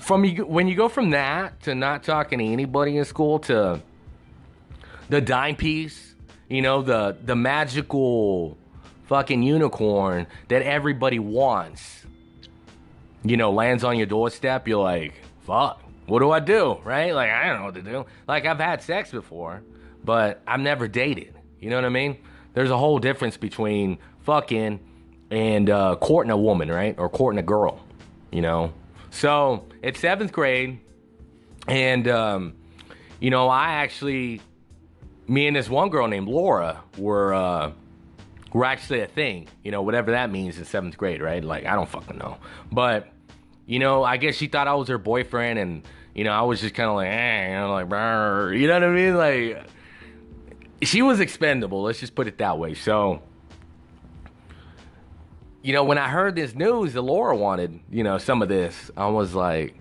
from you when you go from that to not talking to anybody in school to the dime piece, you know, the the magical fucking unicorn that everybody wants, you know, lands on your doorstep, you're like, fuck, what do I do? Right? Like I don't know what to do. Like I've had sex before, but I've never dated. You know what I mean? There's a whole difference between fucking and uh, courting a woman, right? Or courting a girl, you know? So it's seventh grade, and, um, you know, I actually, me and this one girl named Laura were, uh, were actually a thing, you know, whatever that means in seventh grade, right? Like, I don't fucking know. But, you know, I guess she thought I was her boyfriend, and, you know, I was just kind of like, eh, you know, like, you know what I mean? Like, she was expendable. Let's just put it that way. So, you know, when I heard this news that Laura wanted, you know, some of this, I was like,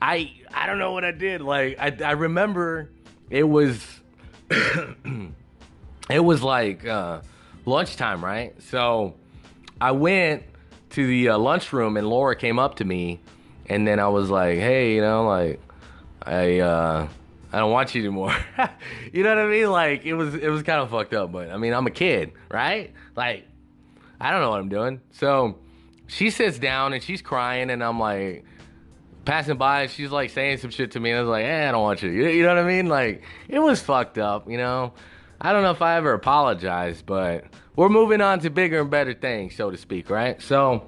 I I don't know what I did. Like, I I remember it was it was like uh, lunchtime, right? So I went to the uh, lunchroom and Laura came up to me, and then I was like, hey, you know, like I. uh I don't want you anymore. you know what I mean? Like it was it was kind of fucked up, but I mean I'm a kid, right? Like I don't know what I'm doing. So she sits down and she's crying, and I'm like passing by, and she's like saying some shit to me, and I was like, eh, I don't want you. You know what I mean? Like it was fucked up. You know? I don't know if I ever apologized, but we're moving on to bigger and better things, so to speak, right? So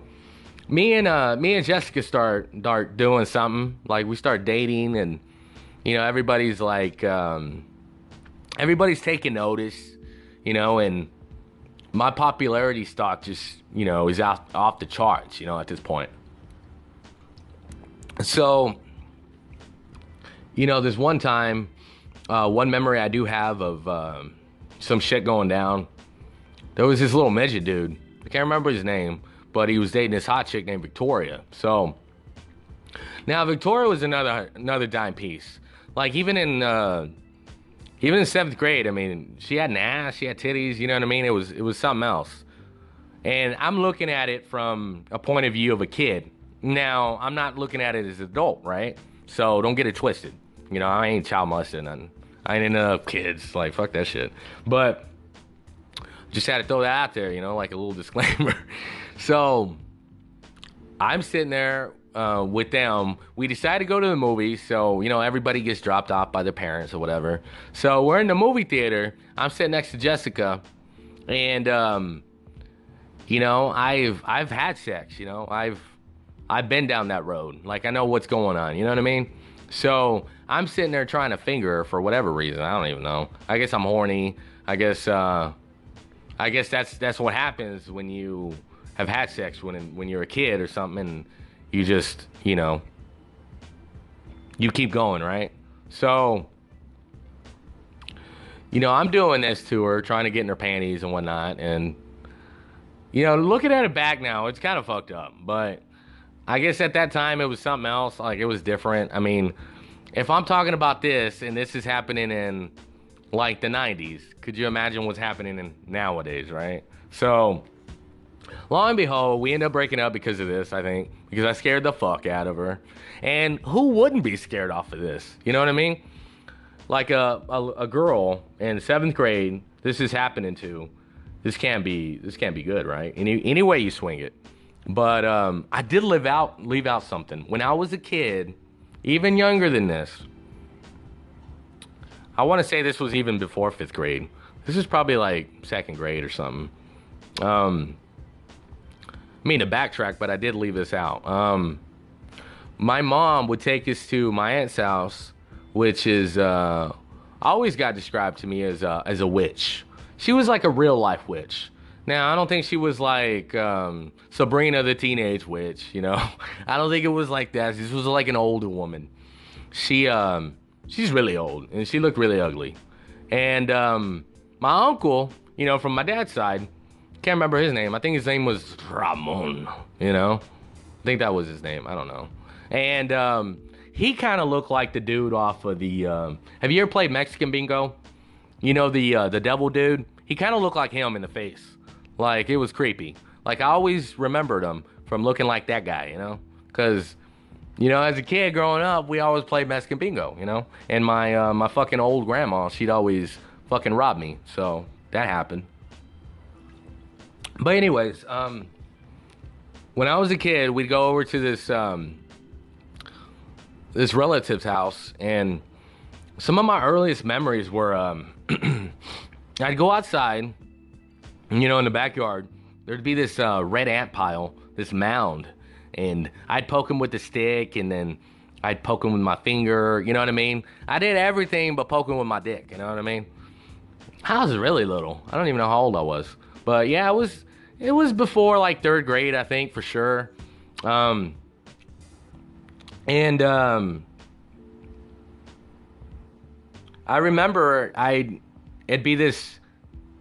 me and uh me and Jessica start start doing something like we start dating and you know, everybody's like, um, everybody's taking notice, you know, and my popularity stock just, you know, is off, off the charts, you know, at this point. So, you know, there's one time, uh, one memory I do have of um, some shit going down. There was this little midget dude. I can't remember his name, but he was dating this hot chick named Victoria. So, now Victoria was another another dime piece. Like even in uh, even in seventh grade, I mean, she had an ass, she had titties. You know what I mean? It was it was something else. And I'm looking at it from a point of view of a kid. Now I'm not looking at it as an adult, right? So don't get it twisted. You know, I ain't child molesting nothing. I ain't into kids. Like fuck that shit. But just had to throw that out there, you know, like a little disclaimer. so I'm sitting there uh, with them, we decided to go to the movie. So, you know, everybody gets dropped off by their parents or whatever. So we're in the movie theater. I'm sitting next to Jessica. And, um, you know, I've, I've had sex, you know, I've, I've been down that road. Like, I know what's going on. You know what I mean? So I'm sitting there trying to finger her for whatever reason. I don't even know. I guess I'm horny. I guess, uh, I guess that's, that's what happens when you have had sex when, when you're a kid or something. And, you just, you know, you keep going, right? So, you know, I'm doing this to her, trying to get in her panties and whatnot. And, you know, looking at it back now, it's kind of fucked up. But I guess at that time it was something else. Like, it was different. I mean, if I'm talking about this and this is happening in like the 90s, could you imagine what's happening in nowadays, right? So, lo and behold, we end up breaking up because of this, I think, because I scared the fuck out of her. And who wouldn't be scared off of this? You know what I mean? Like a, a, a girl in seventh grade, this is happening to. This can't be this can't be good, right? Any any way you swing it. But um, I did live out leave out something. When I was a kid, even younger than this, I want to say this was even before fifth grade. This is probably like second grade or something. Um, I mean to backtrack, but I did leave this out. Um, my mom would take us to my aunt's house, which is uh, always got described to me as a, as a witch. She was like a real life witch. Now I don't think she was like um, Sabrina the teenage witch. You know, I don't think it was like that. This was like an older woman. She um, she's really old and she looked really ugly. And um, my uncle, you know, from my dad's side, can't remember his name. I think his name was Ramon. You know, I think that was his name. I don't know. And um, he kind of looked like the dude off of the. Um, have you ever played Mexican Bingo? You know the uh, the devil dude. He kind of looked like him in the face. Like it was creepy. Like I always remembered him from looking like that guy. You know, because you know, as a kid growing up, we always played Mexican bingo, you know? And my uh, my fucking old grandma, she'd always fucking rob me. So that happened. But anyways, um when I was a kid, we'd go over to this um this relative's house and some of my earliest memories were um I'd go outside, you know, in the backyard. There'd be this uh, red ant pile, this mound and I'd poke him with the stick and then I'd poke him with my finger, you know what I mean? I did everything but poking with my dick, you know what I mean? I was really little. I don't even know how old I was. But yeah, it was it was before like 3rd grade, I think, for sure. Um and um I remember I it'd be this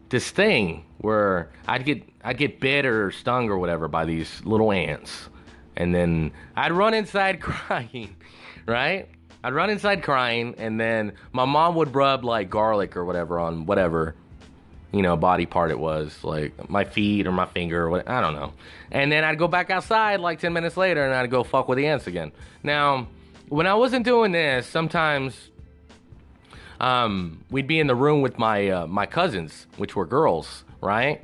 this thing where I'd get I'd get bit or stung or whatever by these little ants and then I'd run inside crying, right? I'd run inside crying, and then my mom would rub like garlic or whatever on whatever, you know, body part it was, like my feet or my finger or what, I don't know. And then I'd go back outside like 10 minutes later and I'd go fuck with the ants again. Now, when I wasn't doing this, sometimes um, we'd be in the room with my uh, my cousins, which were girls, right?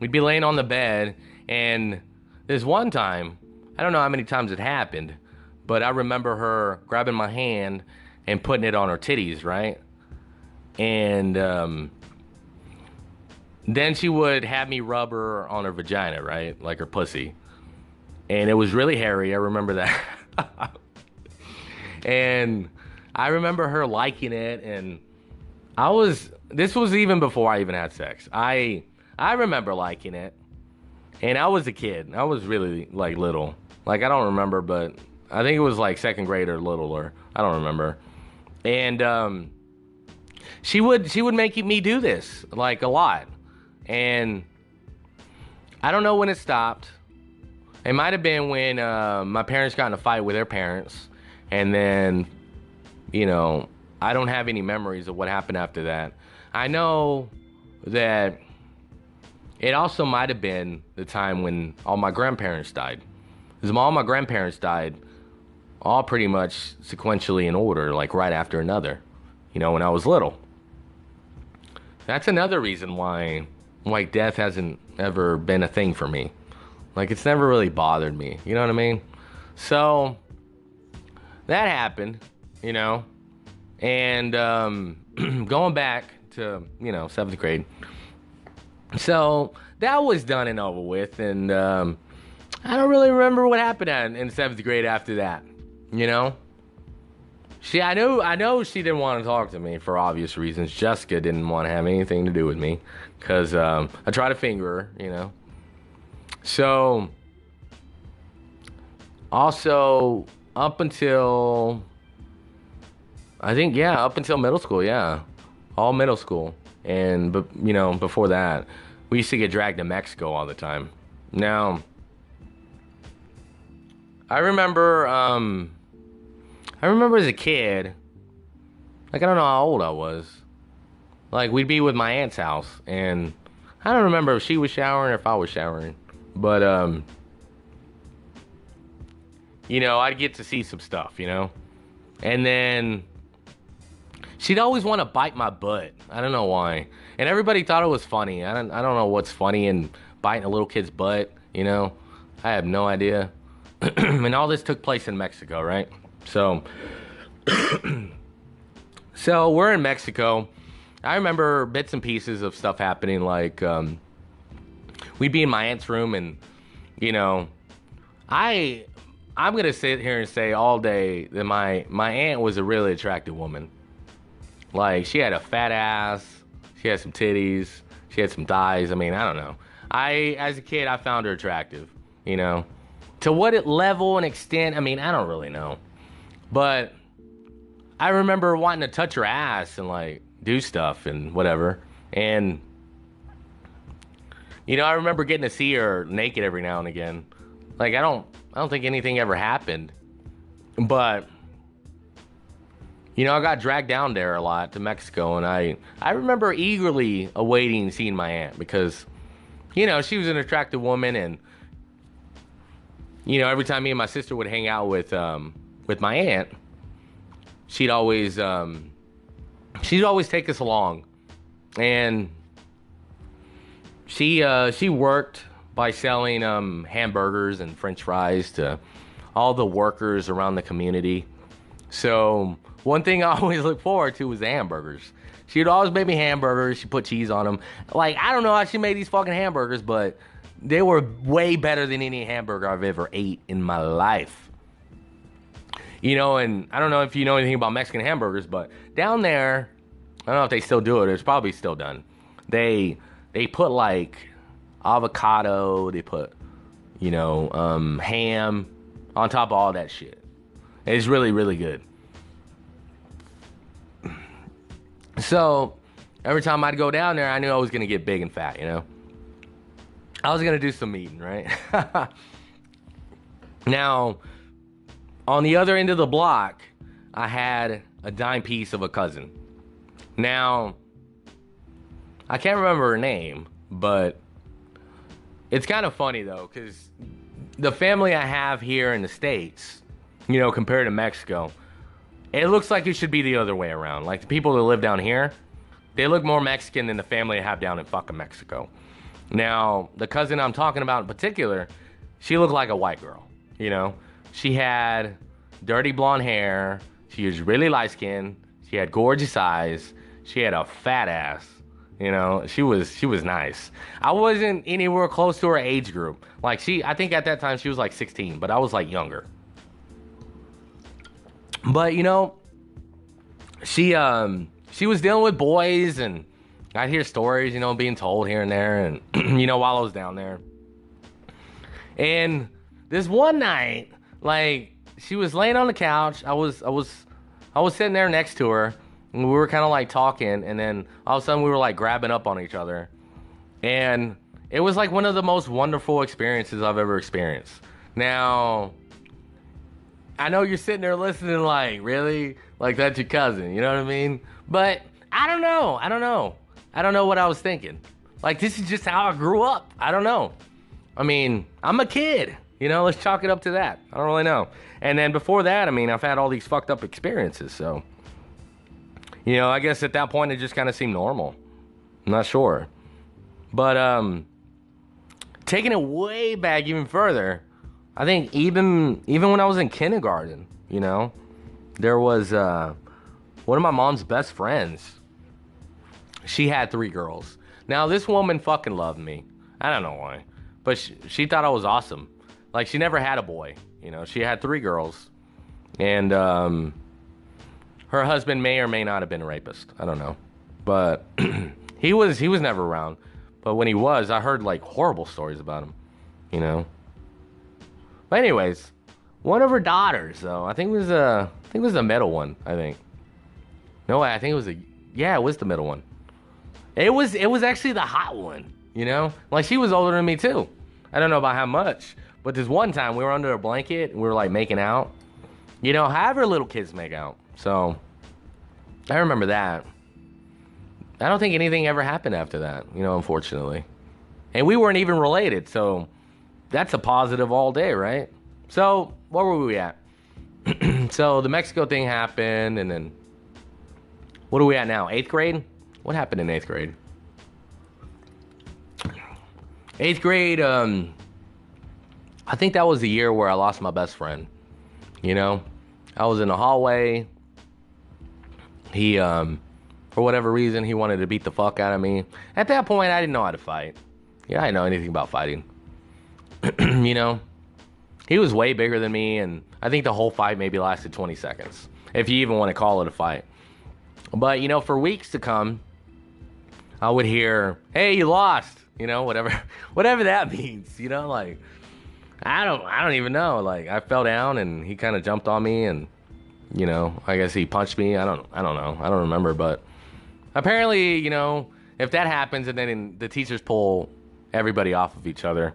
We'd be laying on the bed, and this one time I don't know how many times it happened, but I remember her grabbing my hand and putting it on her titties, right? And um, then she would have me rub her on her vagina, right? Like her pussy. And it was really hairy. I remember that. and I remember her liking it and I was this was even before I even had sex. I I remember liking it. And I was a kid. I was really like little. Like I don't remember, but I think it was like second grade or littler. I don't remember. And um, she would she would make me do this like a lot, and I don't know when it stopped. It might have been when uh, my parents got in a fight with their parents, and then, you know, I don't have any memories of what happened after that. I know that it also might have been the time when all my grandparents died. Because all my grandparents died all pretty much sequentially in order, like right after another, you know, when I was little. That's another reason why like death hasn't ever been a thing for me. Like it's never really bothered me. You know what I mean? So that happened, you know. And um, going back to, you know, seventh grade. So that was done and over with. And um, I don't really remember what happened in seventh grade after that. You know. She, I know, I know she didn't want to talk to me for obvious reasons. Jessica didn't want to have anything to do with me because um, I tried to finger her, you know. So, also up until I think yeah, up until middle school, yeah, all middle school, and but you know before that, we used to get dragged to Mexico all the time. Now I remember, um, I remember as a kid, like I don't know how old I was. Like we'd be with my aunt's house, and I don't remember if she was showering or if I was showering, but um, you know, I'd get to see some stuff, you know, and then she'd always want to bite my butt. I don't know why, and everybody thought it was funny. I don't, I don't know what's funny in biting a little kid's butt, you know. I have no idea. and all this took place in Mexico, right? So, so we're in Mexico. I remember bits and pieces of stuff happening, like um, we'd be in my aunt's room, and you know, I I'm gonna sit here and say all day that my my aunt was a really attractive woman. Like she had a fat ass, she had some titties, she had some thighs. I mean, I don't know. I as a kid I found her attractive, you know. To what level and extent, I mean, I don't really know. But I remember wanting to touch her ass and like do stuff and whatever. And you know, I remember getting to see her naked every now and again. Like I don't I don't think anything ever happened. But you know, I got dragged down there a lot to Mexico and I I remember eagerly awaiting seeing my aunt because you know, she was an attractive woman and you know, every time me and my sister would hang out with um with my aunt, she'd always um she'd always take us along. And she uh she worked by selling um, hamburgers and french fries to all the workers around the community. So, one thing I always look forward to was hamburgers. She would always make me hamburgers. She put cheese on them. Like, I don't know how she made these fucking hamburgers, but they were way better than any hamburger I've ever ate in my life. You know, and I don't know if you know anything about Mexican hamburgers, but down there, I don't know if they still do it. It's probably still done. They they put like avocado. They put, you know, um, ham on top of all that shit. It's really, really good. So every time I'd go down there, I knew I was gonna get big and fat. You know, I was gonna do some eating, right? now, on the other end of the block, I had a dime piece of a cousin. Now, I can't remember her name, but it's kind of funny though, because the family I have here in the States, you know, compared to Mexico, it looks like it should be the other way around. Like the people that live down here, they look more Mexican than the family I have down in fucking Mexico. Now, the cousin I'm talking about in particular, she looked like a white girl. You know, she had dirty blonde hair. She was really light skinned. She had gorgeous eyes. She had a fat ass. You know, she was she was nice. I wasn't anywhere close to her age group. Like she, I think at that time she was like 16, but I was like younger. But you know, she um she was dealing with boys, and I'd hear stories, you know, being told here and there, and you know, while I was down there. And this one night, like she was laying on the couch, I was I was I was sitting there next to her and we were kind of like talking, and then all of a sudden we were like grabbing up on each other. And it was like one of the most wonderful experiences I've ever experienced. Now, I know you're sitting there listening, like, really? Like, that's your cousin, you know what I mean? But I don't know. I don't know. I don't know what I was thinking. Like, this is just how I grew up. I don't know. I mean, I'm a kid. You know, let's chalk it up to that. I don't really know. And then before that, I mean, I've had all these fucked up experiences, so you know, I guess at that point it just kind of seemed normal. I'm not sure. But um taking it way back even further, I think even even when I was in kindergarten, you know, there was uh one of my mom's best friends. She had three girls. Now this woman fucking loved me. I don't know why, but she, she thought I was awesome. Like she never had a boy, you know. She had three girls, and um, her husband may or may not have been a rapist. I don't know, but he was he was never around. But when he was, I heard like horrible stories about him. You know. But anyways, one of her daughters though, I think it was a I think it was the middle one. I think. No, I think it was a yeah, it was the middle one. It was it was actually the hot one. You know, like she was older than me too. I don't know about how much, but this one time we were under a blanket and we were like making out. You know, however little kids make out. So I remember that. I don't think anything ever happened after that, you know, unfortunately. And we weren't even related, so that's a positive all day, right? So, where were we at? so, the Mexico thing happened, and then what are we at now? Eighth grade? What happened in eighth grade? Eighth grade, um, I think that was the year where I lost my best friend. You know, I was in the hallway. He, um, for whatever reason, he wanted to beat the fuck out of me. At that point, I didn't know how to fight. Yeah, I didn't know anything about fighting. you know, he was way bigger than me, and I think the whole fight maybe lasted 20 seconds, if you even want to call it a fight. But, you know, for weeks to come, I would hear, hey, you lost, you know, whatever, whatever that means, you know, like, I don't, I don't even know. Like, I fell down and he kind of jumped on me and, you know, I guess he punched me. I don't, I don't know. I don't remember, but apparently, you know, if that happens and then the teachers pull everybody off of each other,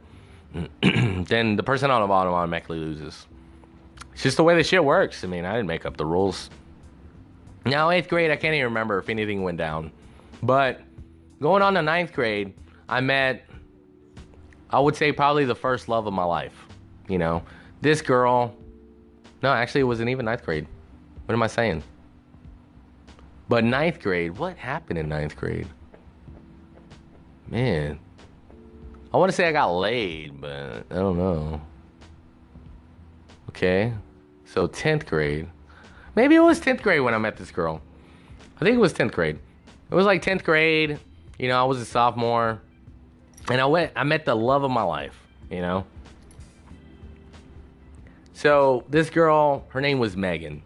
then the person on the bottom automatically loses. It's just the way the shit works. I mean, I didn't make up the rules. Now, eighth grade, I can't even remember if anything went down. But going on to ninth grade, I met, I would say, probably the first love of my life. You know, this girl, no, actually, it wasn't even ninth grade. What am I saying? But ninth grade, what happened in ninth grade? Man, I want to say I got laid, but I don't know. Okay, so 10th grade. Maybe it was 10th grade when I met this girl. I think it was 10th grade. It was like 10th grade. You know, I was a sophomore. And I went, I met the love of my life, you know? So this girl, her name was Megan.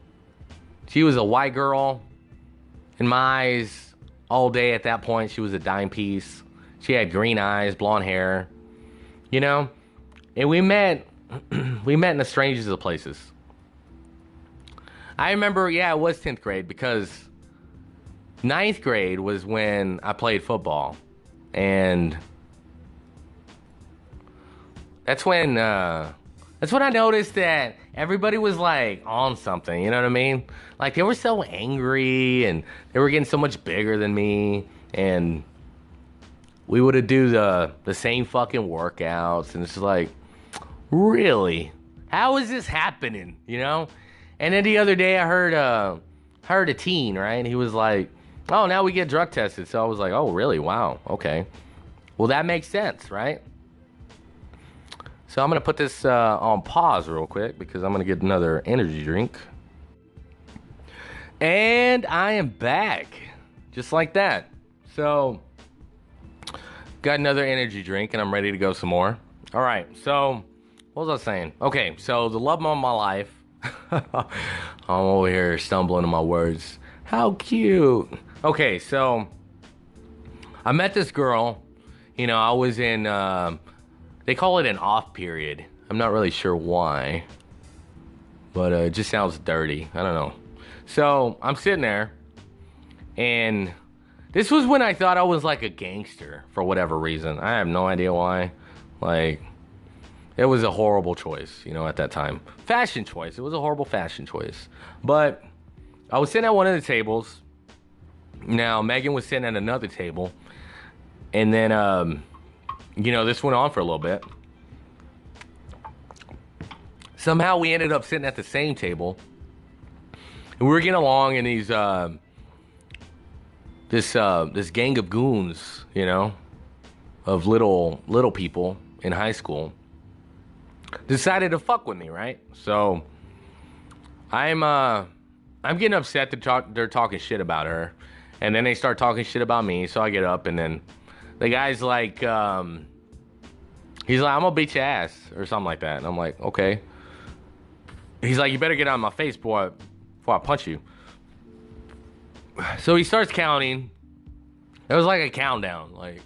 She was a white girl. In my eyes, all day at that point, she was a dime piece. She had green eyes, blonde hair, you know? And we met, we met in the strangest of places. I remember, yeah, it was 10th grade because ninth grade was when I played football. And that's when, uh, that's when I noticed that everybody was like on something, you know what I mean? Like they were so angry and they were getting so much bigger than me and we would do the the same fucking workouts and it's like really? How is this happening you know? And then the other day i heard uh heard a teen right? He was like oh now we get drug tested. So i was like oh really? Wow. Okay. Well that makes sense right? So i'm gonna put this uh, on pause real quick because i'm gonna get another energy drink. And i am back just like that. So Got another energy drink and I'm ready to go some more. All right, so what was I saying? Okay, so the love of my life. I'm over here stumbling in my words. How cute. Okay, so I met this girl. You know, I was in, uh, they call it an off period. I'm not really sure why, but uh, it just sounds dirty. I don't know. So I'm sitting there and this was when I thought I was like a gangster for whatever reason. I have no idea why. Like, it was a horrible choice, you know, at that time. Fashion choice. It was a horrible fashion choice. But I was sitting at one of the tables. Now, Megan was sitting at another table. And then, um, you know, this went on for a little bit. Somehow we ended up sitting at the same table. And we were getting along in these. Uh, this uh, this gang of goons, you know, of little little people in high school, decided to fuck with me, right? So I'm uh I'm getting upset that talk, they're talking shit about her, and then they start talking shit about me. So I get up, and then the guy's like, um, he's like, I'm gonna beat your ass or something like that, and I'm like, okay. He's like, you better get out of my face boy, before I punch you. So he starts counting. It was like a countdown. Like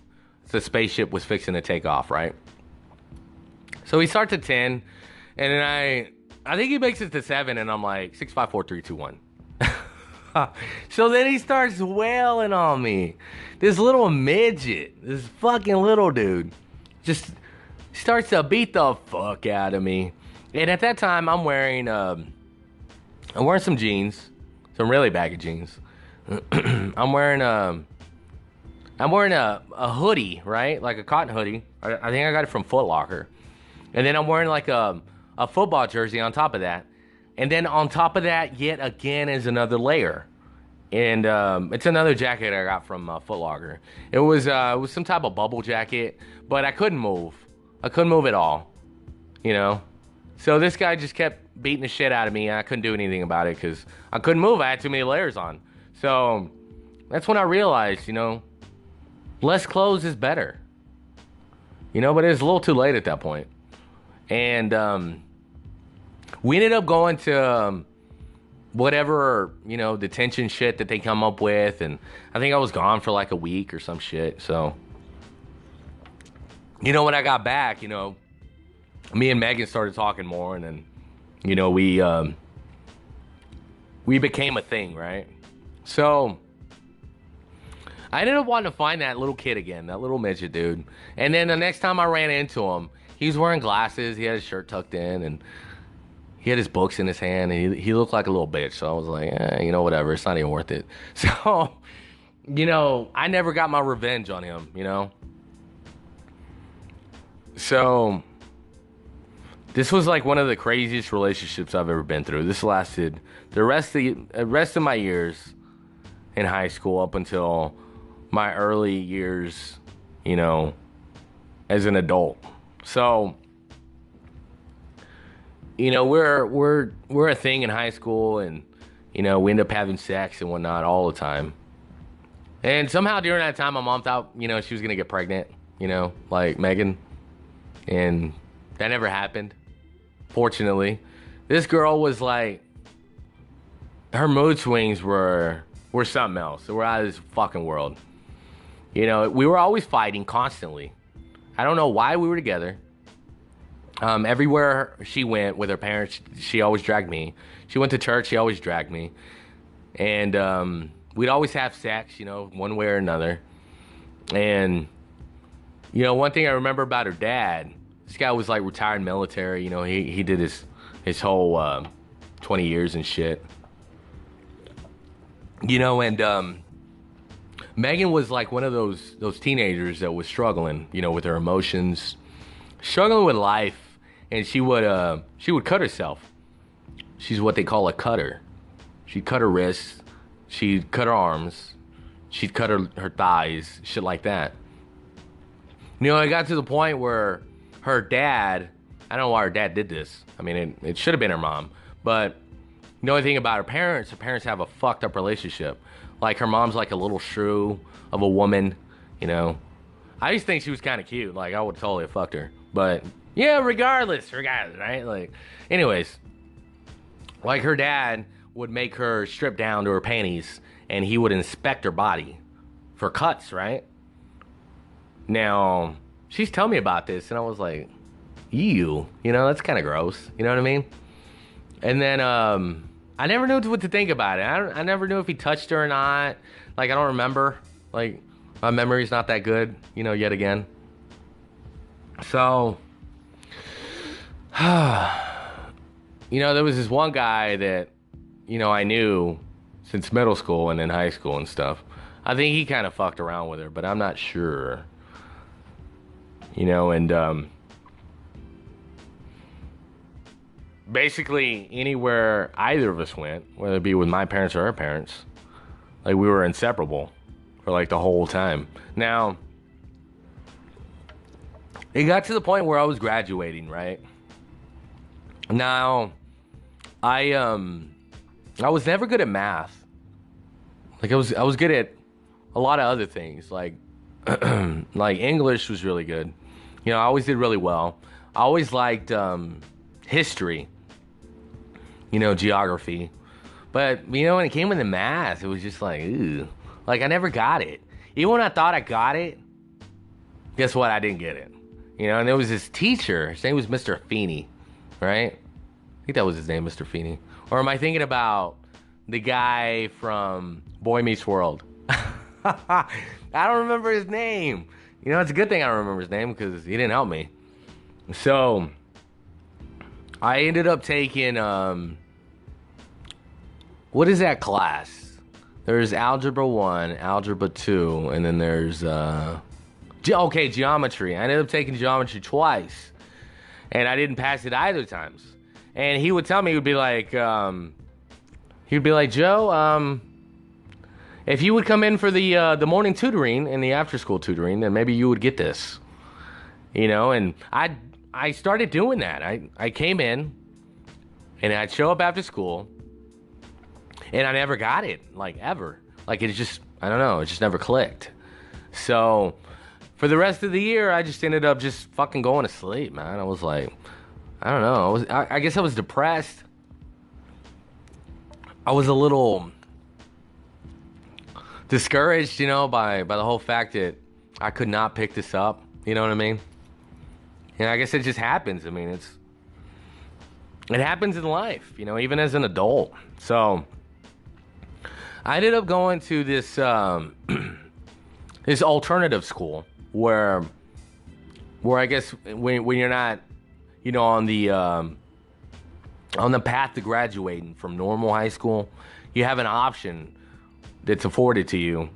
the spaceship was fixing to take off, right? So he starts at 10, and then I I think he makes it to seven, and I'm like, six, five, four, three, two, one. so then he starts wailing on me. This little midget, this fucking little dude, just starts to beat the fuck out of me. And at that time, I'm wearing um, I'm wearing some jeans, some really baggy jeans. I'm wearing a, I'm wearing a, a hoodie, right? Like a cotton hoodie. I, I think I got it from Foot Locker. And then I'm wearing like a, a football jersey on top of that. And then on top of that, yet again, is another layer. And um, it's another jacket I got from uh, Foot Locker. It was uh, it was some type of bubble jacket, but I couldn't move. I couldn't move at all. you know. So this guy just kept beating the shit out of me. I couldn't do anything about it because I couldn't move. I had too many layers on. So that's when I realized, you know, less clothes is better. You know, but it was a little too late at that point. And um, we ended up going to um, whatever, you know, detention shit that they come up with. And I think I was gone for like a week or some shit. So, you know, when I got back, you know, me and Megan started talking more. And then, you know, we, um, we became a thing, right? So, I ended up wanting to find that little kid again, that little midget dude. And then the next time I ran into him, he was wearing glasses, he had his shirt tucked in, and he had his books in his hand, and he, he looked like a little bitch. So I was like, eh, you know, whatever, it's not even worth it. So, you know, I never got my revenge on him, you know? So, this was like one of the craziest relationships I've ever been through. This lasted the rest of the rest of my years in high school up until my early years, you know, as an adult. So, you know, we're we're we're a thing in high school, and you know, we end up having sex and whatnot all the time. And somehow during that time, my mom thought, you know, she was gonna get pregnant, you know, like Megan, and that never happened. Fortunately, this girl was like, her mood swings were were something else. We're out of this fucking world. You know, we were always fighting constantly. I don't know why we were together. Um, everywhere she went with her parents, she always dragged me. She went to church, she always dragged me. And um, we'd always have sex, you know, one way or another. And, you know, one thing I remember about her dad, this guy was like retired military, you know, he, he did his, his whole uh, 20 years and shit. You know, and um, Megan was like one of those those teenagers that was struggling, you know, with her emotions, struggling with life, and she would uh she would cut herself. She's what they call a cutter. She'd cut her wrists, she'd cut her arms, she'd cut her her thighs, shit like that. You know, it got to the point where her dad, I don't know why her dad did this. I mean, it, it should have been her mom, but the only thing about her parents, her parents have a fucked up relationship. Like her mom's like a little shrew of a woman, you know. I just think she was kind of cute. Like I would totally have fucked her. But yeah, regardless, regardless, right? Like, anyways, like her dad would make her strip down to her panties, and he would inspect her body for cuts, right? Now, she's telling me about this, and I was like, "Ew," you know, that's kind of gross." You know what I mean? And then, um, I never knew what to think about it. I, I never knew if he touched her or not. Like, I don't remember. Like, my memory's not that good, you know, yet again. So, you know, there was this one guy that, you know, I knew since middle school and in high school and stuff. I think he kind of fucked around with her, but I'm not sure. You know, and um, basically anywhere either of us went, whether it be with my parents or her parents, like we were inseparable for like the whole time. Now, it got to the point where I was graduating, right? Now, I um I was never good at math. Like I was I was good at a lot of other things, like like English was really good. You know, I always did really well. I always liked um, history you know, geography. But you know, when it came with the math, it was just like, ooh, like I never got it. Even when I thought I got it, guess what? I didn't get it. You know, and there was this teacher. His name was Mr. Feeney, right? I think that was his name, Mr. Feeney. Or am I thinking about the guy from Boy Meets World? I don't remember his name. You know, it's a good thing I don't remember his name because he didn't help me. So I ended up taking um, what is that class? There's algebra one, algebra two, and then there's uh, ge- okay geometry. I ended up taking geometry twice, and I didn't pass it either times. And he would tell me, he would be like, um, he'd be like, Joe, um, if you would come in for the uh, the morning tutoring and the after school tutoring, then maybe you would get this, you know. And I I started doing that. I, I came in and I'd show up after school and I never got it, like ever. Like it just, I don't know, it just never clicked. So for the rest of the year, I just ended up just fucking going to sleep, man. I was like, I don't know. I was, I, I guess I was depressed. I was a little discouraged, you know, by by the whole fact that I could not pick this up. You know what I mean? And I guess it just happens. I mean, it's it happens in life, you know, even as an adult. So I ended up going to this um, this alternative school where where I guess when when you're not, you know, on the um, on the path to graduating from normal high school, you have an option that's afforded to you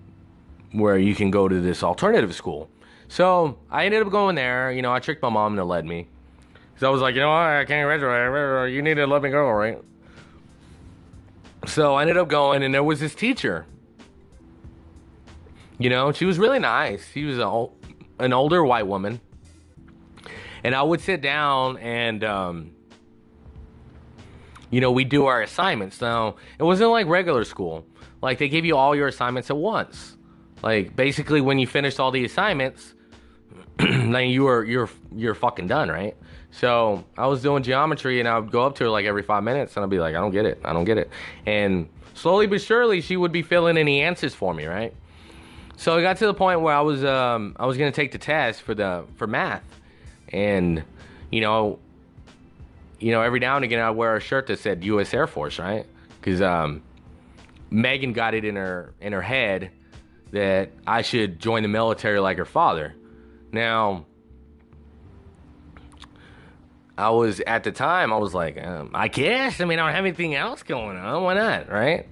where you can go to this alternative school. So I ended up going there. You know, I tricked my mom to let me. So I was like, you know what, I can't graduate. You need to let me go, right? So I ended up going, and there was this teacher. You know, she was really nice. She was a, an older white woman. And I would sit down and, um, you know, we do our assignments. Now, it wasn't like regular school. Like, they gave you all your assignments at once. Like, basically, when you finished all the assignments, then you were you're you're fucking done, right? So I was doing geometry, and I would go up to her like every five minutes, and I'd be like, I don't get it, I don't get it, and slowly but surely, she would be filling in the answers for me, right? So it got to the point where I was um, I was gonna take the test for the for math, and you know, you know, every now and again I'd wear a shirt that said U.S. Air Force, right? Because um, Megan got it in her in her head that I should join the military like her father. Now, I was at the time I was like, um, I guess. I mean, I don't have anything else going on. Why not, right?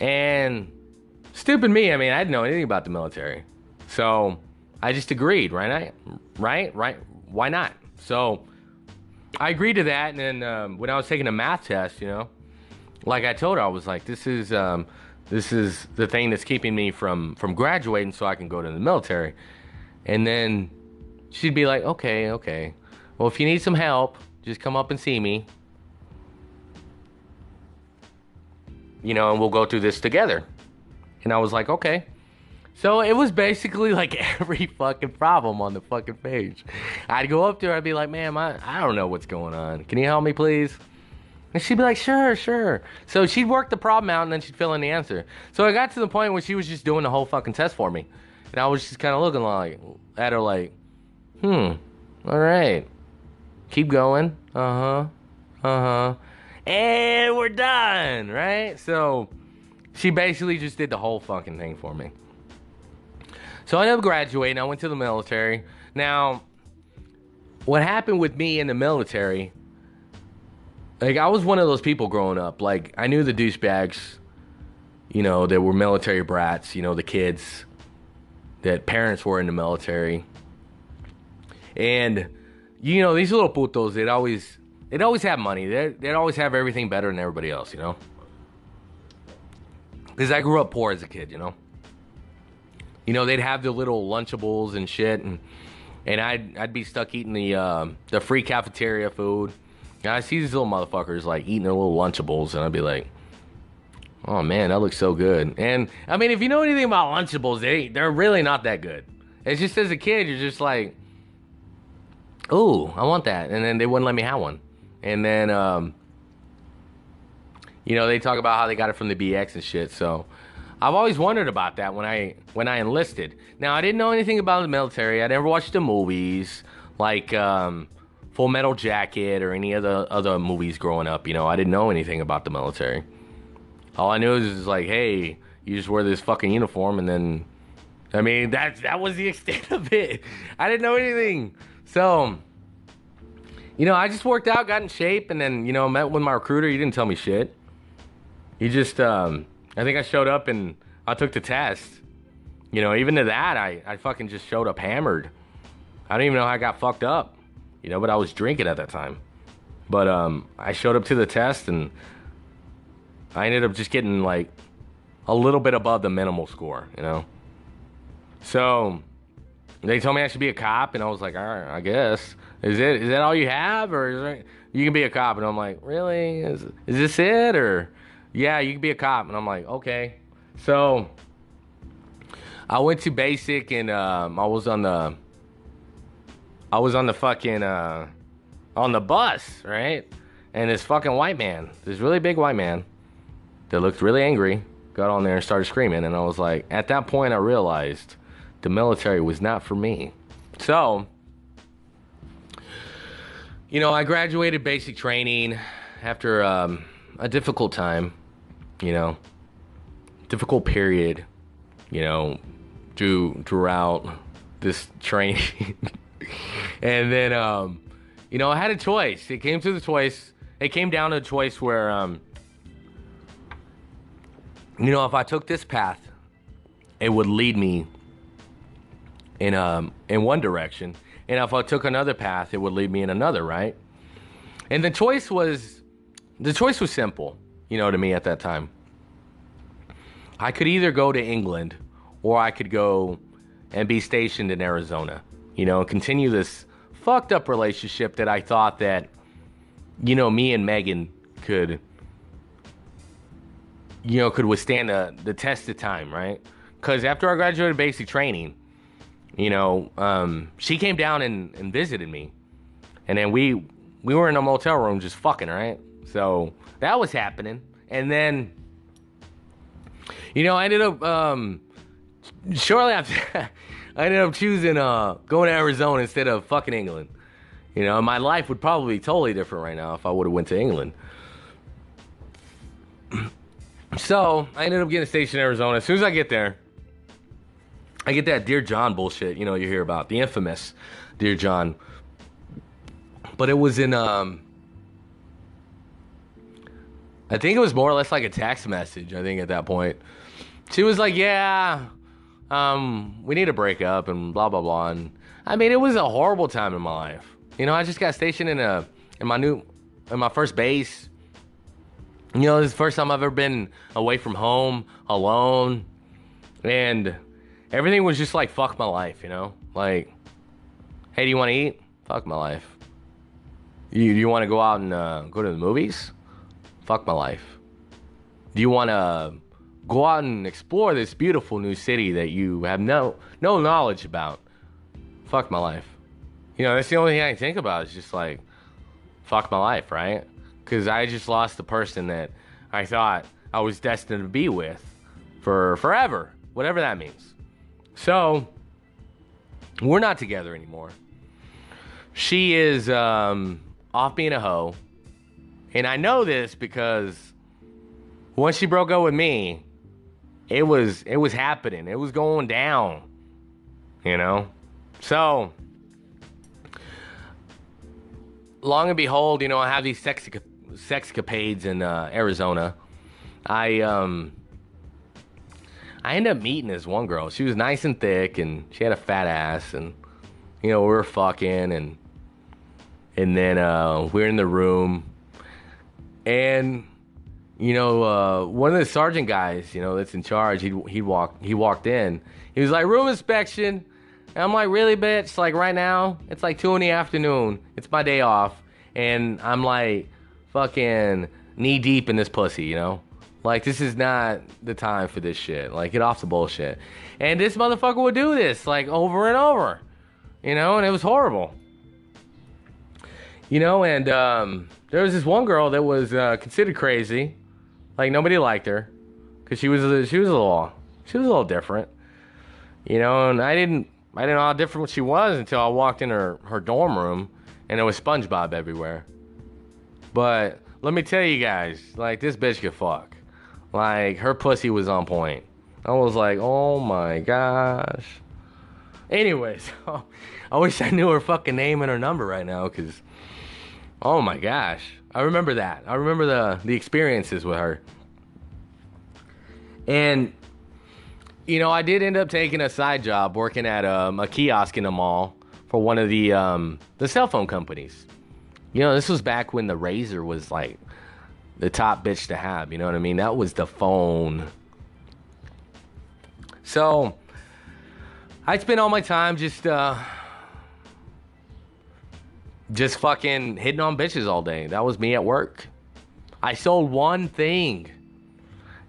And stupid me. I mean, I didn't know anything about the military, so I just agreed. Right? I, Right? Right? Why not? So I agreed to that. And then um, when I was taking a math test, you know, like I told her, I was like, this is um, this is the thing that's keeping me from from graduating so I can go to the military. And then she'd be like, okay, okay. Well, if you need some help, just come up and see me. You know, and we'll go through this together. And I was like, okay. So it was basically like every fucking problem on the fucking page. I'd go up to her, I'd be like, ma'am, I, I don't know what's going on. Can you help me, please? And she'd be like, sure, sure. So she'd work the problem out and then she'd fill in the answer. So I got to the point where she was just doing the whole fucking test for me. And I was just kind of looking like at her like, hmm, all right. Keep going. Uh huh. Uh huh. And we're done, right? So she basically just did the whole fucking thing for me. So I ended up graduating. I went to the military. Now, what happened with me in the military like I was one of those people growing up. Like I knew the douchebags, you know, that were military brats. You know, the kids that parents were in the military, and you know these little putos. They'd always they'd always have money. They they'd always have everything better than everybody else. You know, because I grew up poor as a kid. You know. You know they'd have the little Lunchables and shit, and and I'd I'd be stuck eating the uh, the free cafeteria food And I see these little motherfuckers like eating their little Lunchables, and I'd be like, "Oh man, that looks so good." And I mean, if you know anything about Lunchables, they they're really not that good. It's just as a kid, you're just like, "Ooh, I want that," and then they wouldn't let me have one. And then, um, you know, they talk about how they got it from the BX and shit. So I've always wondered about that when I when I enlisted. Now I didn't know anything about the military. I never watched the movies like. Um, Full Metal Jacket or any other other movies growing up. You know, I didn't know anything about the military. All I knew is like, hey, you just wear this fucking uniform, and then, I mean, that that was the extent of it. I didn't know anything. So, you know, I just worked out, got in shape, and then you know, met with my recruiter. He didn't tell me shit. He just, um, I think I showed up and I took the test. You know, even to that, I I fucking just showed up hammered. I don't even know how I got fucked up you know, but I was drinking at that time. But um, I showed up to the test and I ended up just getting like a little bit above the minimal score, you know. So they told me I should be a cop, and I was like, all right, I guess. Is it is that all you have, or is there, you can be a cop?" And I'm like, "Really? Is is this it?" Or, "Yeah, you can be a cop." And I'm like, "Okay." So I went to basic, and um, I was on the I was on the fucking uh, on the bus, right? And this fucking white man, this really big white man, that looked really angry, got on there and started screaming. And I was like, at that point, I realized the military was not for me. So you know, I graduated basic training after um, a difficult time, you know, difficult period, you know, through throughout this training. and then, um, you know, I had a choice. It came to the choice. It came down to a choice where, um, you know, if I took this path, it would lead me in um in one direction and if I took another path, it would lead me in another, right? And the choice was the choice was simple, you know, to me at that time. I could either go to England or I could go and be stationed in Arizona, you know, continue this fucked up relationship that I thought that, you know, me and Megan could, you know, could withstand the, the test of time, right? Because after I graduated basic training, you know, um, she came down and, and visited me, and then we we were in a motel room just fucking, right? So that was happening, and then, you know, I ended up um, shortly after, I ended up choosing uh, going to Arizona instead of fucking England. You know, my life would probably be totally different right now if I would have went to England. So I ended up getting stationed in Arizona. As soon as I get there, I get that Dear John bullshit, you know, you hear about the infamous Dear John. But it was in um I think it was more or less like a text message, I think at that point. She was like, "Yeah, um we need to break up and blah blah blah." And I mean, it was a horrible time in my life. You know, I just got stationed in a in my new in my first base. You know, this is the first time I've ever been away from home alone. And everything was just like fuck my life, you know? Like, hey, do you want to eat? Fuck my life. You do you want to go out and uh, go to the movies? Fuck my life. Do you want to go out and explore this beautiful new city that you have no no knowledge about? Fuck my life. You know, that's the only thing I can think about is just like, fuck my life, right? Because I just lost the person that I thought I was destined to be with for forever, whatever that means. So, we're not together anymore. She is um, off being a hoe. And I know this because once she broke up with me, it was it was happening. It was going down. You know? So long and behold, you know, I have these sex sexcapades in uh, Arizona. I um I ended up meeting this one girl. She was nice and thick, and she had a fat ass, and you know we were fucking, and and then uh, we are in the room, and you know uh, one of the sergeant guys, you know that's in charge, he he walked he walked in. He was like room inspection. And I'm like, really, bitch? Like right now, it's like two in the afternoon. It's my day off, and I'm like, fucking knee deep in this pussy, you know. Like this is not the time for this shit. Like get off the bullshit. And this motherfucker would do this like over and over. You know, and it was horrible. You know, and um, there was this one girl that was uh, considered crazy. Like nobody liked her because she was she was a little she was a little different. You know, and I didn't I didn't know how different she was until I walked in her her dorm room and there was SpongeBob everywhere. But let me tell you guys, like this bitch could fuck. Like her pussy was on point. I was like, oh my gosh. Anyways, I wish I knew her fucking name and her number right now, cause oh my gosh, I remember that. I remember the the experiences with her. And you know, I did end up taking a side job working at um, a kiosk in a mall for one of the um, the cell phone companies. You know, this was back when the RAZR was like the top bitch to have. You know what I mean? That was the phone. So I spent all my time just uh, just fucking hitting on bitches all day. That was me at work. I sold one thing.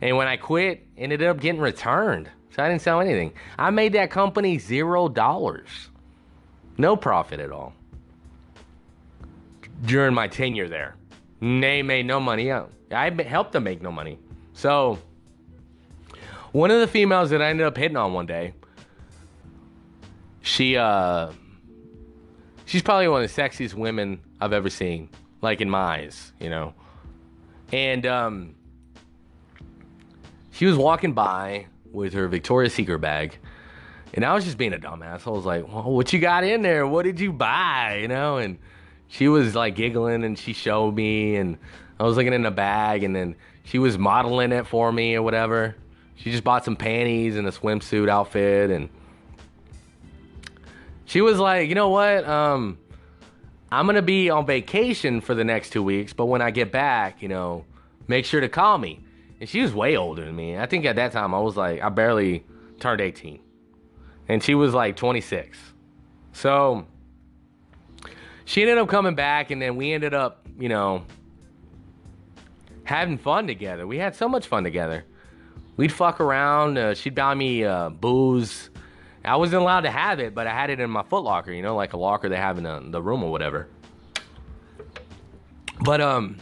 And when I quit, ended up getting returned. So I didn't sell anything. I made that company zero dollars. No profit at all. During my tenure there. They made no money. I helped them make no money. So, one of the females that I ended up hitting on one day, she, uh, she's probably one of the sexiest women I've ever seen, like in my eyes, you know. And um, she was walking by with her Victoria's Secret bag, and I was just being a dumbass. I was like, well, "What you got in there? What did you buy?" You know, and she was like giggling, and she showed me, and I was looking in the bag, and then she was modeling it for me or whatever. She just bought some panties and a swimsuit outfit, and she was like, "You know what? Um, I'm gonna be on vacation for the next two weeks, but when I get back, you know, make sure to call me." And she was way older than me. I think at that time I was like, I barely turned 18. And she was like 26. So she ended up coming back, and then we ended up, you know, having fun together. We had so much fun together. We'd fuck around. Uh, she'd buy me uh, booze. I wasn't allowed to have it, but I had it in my footlocker, you know, like a locker they have in the, the room or whatever. But um,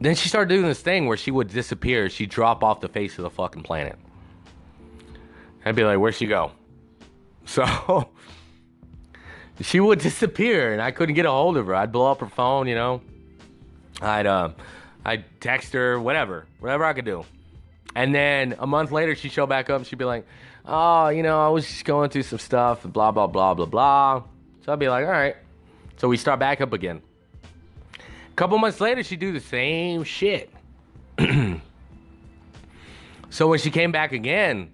then she started doing this thing where she would disappear. She'd drop off the face of the fucking planet. I'd be like, where'd she go? So she would disappear and I couldn't get a hold of her. I'd blow up her phone, you know. I'd uh, I'd text her, whatever, whatever I could do. And then a month later, she'd show back up and she'd be like, oh, you know, I was just going through some stuff, blah, blah, blah, blah, blah. So I'd be like, all right. So we start back up again. A couple months later, she'd do the same shit. so when she came back again,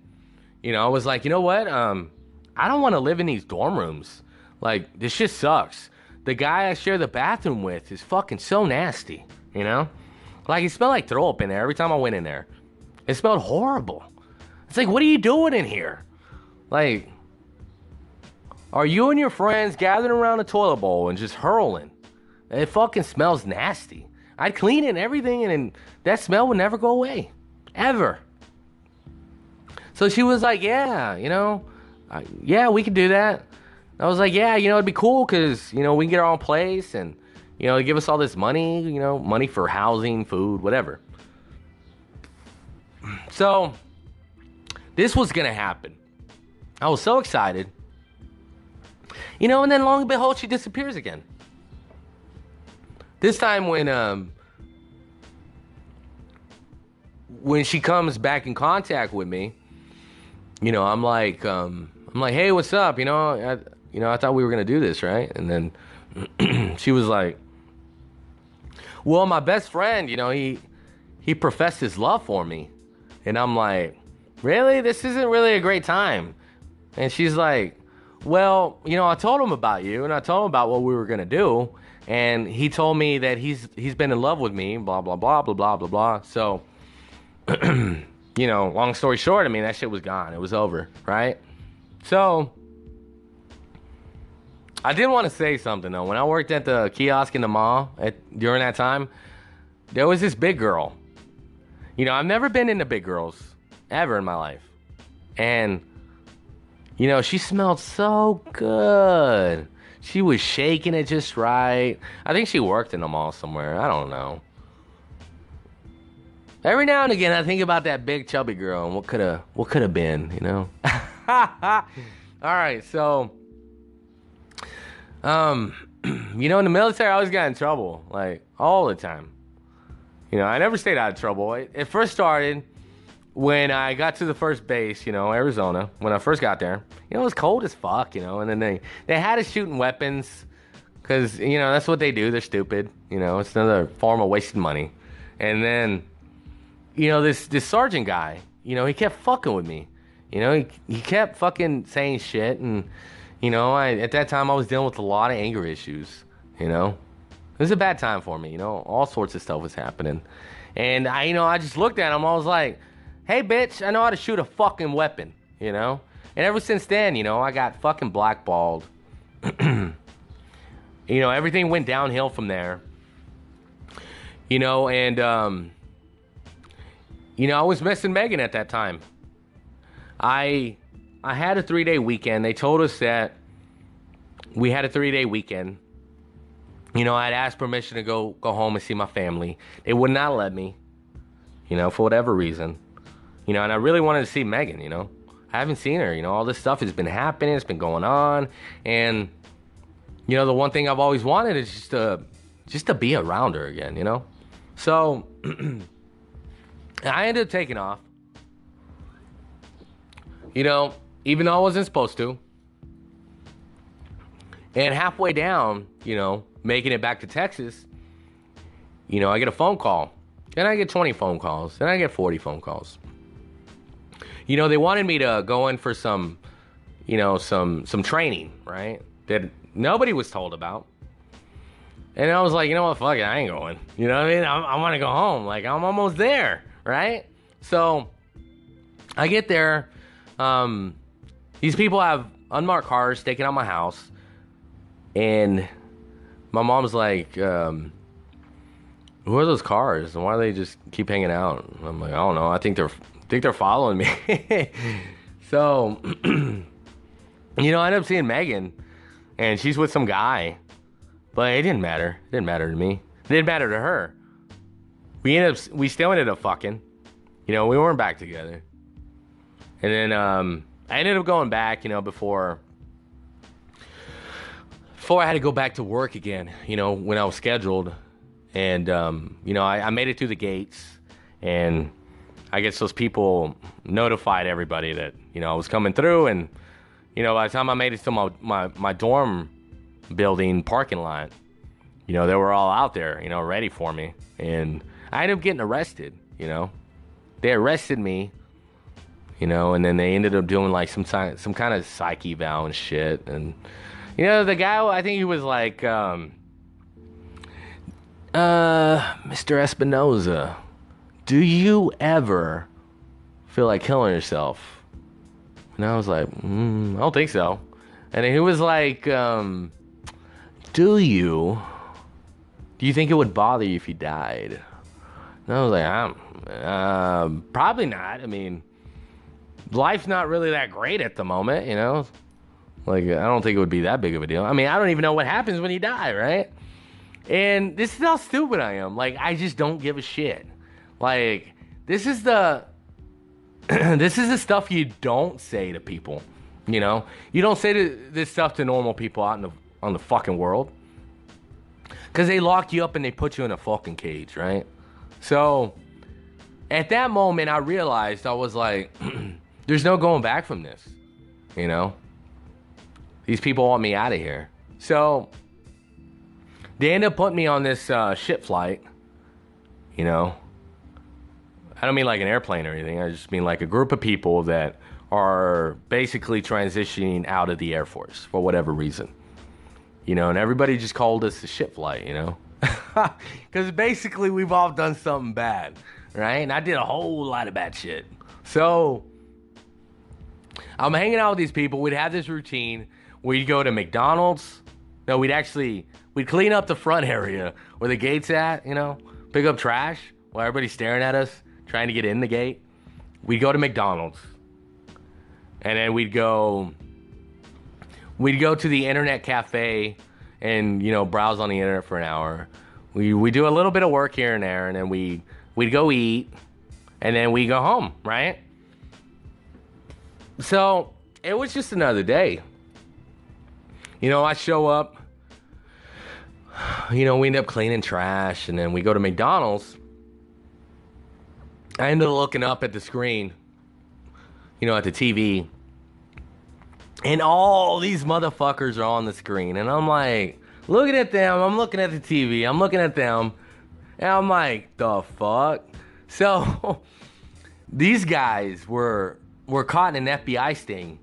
you know, I was like, you know what? Um, I don't want to live in these dorm rooms. Like, this shit sucks. The guy I share the bathroom with is fucking so nasty, you know? Like, it smelled like throw up in there every time I went in there. It smelled horrible. It's like, what are you doing in here? Like, are you and your friends gathering around a toilet bowl and just hurling? It fucking smells nasty. I'd clean it and everything, and that smell would never go away. Ever. So she was like, yeah, you know, yeah, we could do that. I was like, yeah, you know, it'd be cool because, you know, we can get our own place and, you know, give us all this money, you know, money for housing, food, whatever. So, this was going to happen. I was so excited. You know, and then long and behold, she disappears again. This time when um when she comes back in contact with me, you know, I'm like um I'm like, "Hey, what's up?" You know, I, you know, I thought we were gonna do this, right? And then she was like, "Well, my best friend, you know, he he professed his love for me," and I'm like, "Really? This isn't really a great time." And she's like, "Well, you know, I told him about you, and I told him about what we were gonna do, and he told me that he's he's been in love with me, blah blah blah blah blah blah blah." So, you know, long story short, I mean, that shit was gone. It was over, right? So I did want to say something though. When I worked at the kiosk in the mall at, during that time, there was this big girl. You know, I've never been into big girls ever in my life. And, you know, she smelled so good. She was shaking it just right. I think she worked in the mall somewhere. I don't know. Every now and again, I think about that big chubby girl and what could have what could have been, you know. All right, so um, you know, in the military, I always got in trouble, like all the time. You know, I never stayed out of trouble. It, it first started when I got to the first base, you know, Arizona. When I first got there, you know, it was cold as fuck, you know, and then they they had us shooting weapons because you know that's what they do. They're stupid, you know. It's another form of wasting money. And then, you know, this this sergeant guy, you know, he kept fucking with me. You know, he he kept fucking saying shit and you know, I, at that time I was dealing with a lot of anger issues. You know, it was a bad time for me. You know, all sorts of stuff was happening, and I, you know, I just looked at him. I was like, "Hey, bitch, I know how to shoot a fucking weapon." You know, and ever since then, you know, I got fucking blackballed. you know, everything went downhill from there. You know, and um, you know, I was missing Megan at that time. I I had a three day weekend. They told us that we had a three day weekend. You know, I'd asked permission to go go home and see my family. They would not let me. You know, for whatever reason. You know, and I really wanted to see Megan. You know, I haven't seen her. You know, all this stuff has been happening. It's been going on, and you know, the one thing I've always wanted is just to just to be around her again. You know, so I ended up taking off. You know, even though I wasn't supposed to. And halfway down, you know, making it back to Texas, you know, I get a phone call. Then I get 20 phone calls. Then I get 40 phone calls. You know, they wanted me to go in for some, you know, some some training, right? That nobody was told about. And I was like, you know what, fuck it, I ain't going. You know what I mean? I, I want to go home. Like I'm almost there, right? So I get there. Um, these people have unmarked cars staking out my house, and my mom's like, um, "Who are those cars? And why do they just keep hanging out?" I'm like, "I don't know. I think they're I think they're following me." so, you know, I end up seeing Megan, and she's with some guy, but it didn't matter. It didn't matter to me. It didn't matter to her. We ended up we still ended up fucking. You know, we weren't back together. And then um, I ended up going back, you know, before before I had to go back to work again, you know, when I was scheduled. And um, you know, I, I made it through the gates and I guess those people notified everybody that, you know, I was coming through and you know, by the time I made it to my, my, my dorm building parking lot, you know, they were all out there, you know, ready for me. And I ended up getting arrested, you know. They arrested me you know, and then they ended up doing like some some kind of psych eval and shit. And you know, the guy, I think he was like, um, uh, Mr. Espinoza, do you ever feel like killing yourself? And I was like, mm, I don't think so. And he was like, um, do you? Do you think it would bother you if you died? And I was like, I'm, uh, probably not. I mean, life's not really that great at the moment, you know? Like, I don't think it would be that big of a deal. I mean, I don't even know what happens when you die, right? And this is how stupid I am. Like, I just don't give a shit. Like, this is the. this is the stuff you don't say to people. You know? You don't say to, this stuff to normal people out in the, on the fucking world. Because they lock you up and they put you in a fucking cage, right? So, at that moment, I realized I was like. There's no going back from this. You know? These people want me out of here. So they end up putting me on this uh, ship flight. You know? I don't mean like an airplane or anything. I just mean like a group of people that are basically transitioning out of the Air Force for whatever reason. You know, and everybody just called us the ship flight, you know? Because basically we've all done something bad, right? And I did a whole lot of bad shit. So I'm hanging out with these people. We'd have this routine. We'd go to McDonald's. No, we'd actually we'd clean up the front area where the gate's at. You know, pick up trash while everybody's staring at us trying to get in the gate. We'd go to McDonald's, and then we'd go. We'd go to the internet cafe, and you know browse on the internet for an hour. We we do a little bit of work here and there, and then we we'd go eat, and then we go home. Right. So it was just another day. You know, I show up, you know, we end up cleaning trash, and then we go to McDonald's. I ended up looking up at the screen, you know, at the TV, and all these motherfuckers are on the screen, and I'm like, looking at them, I'm looking at the TV, I'm looking at them, and I'm like, the fuck? So, these guys were were caught in an FBI sting,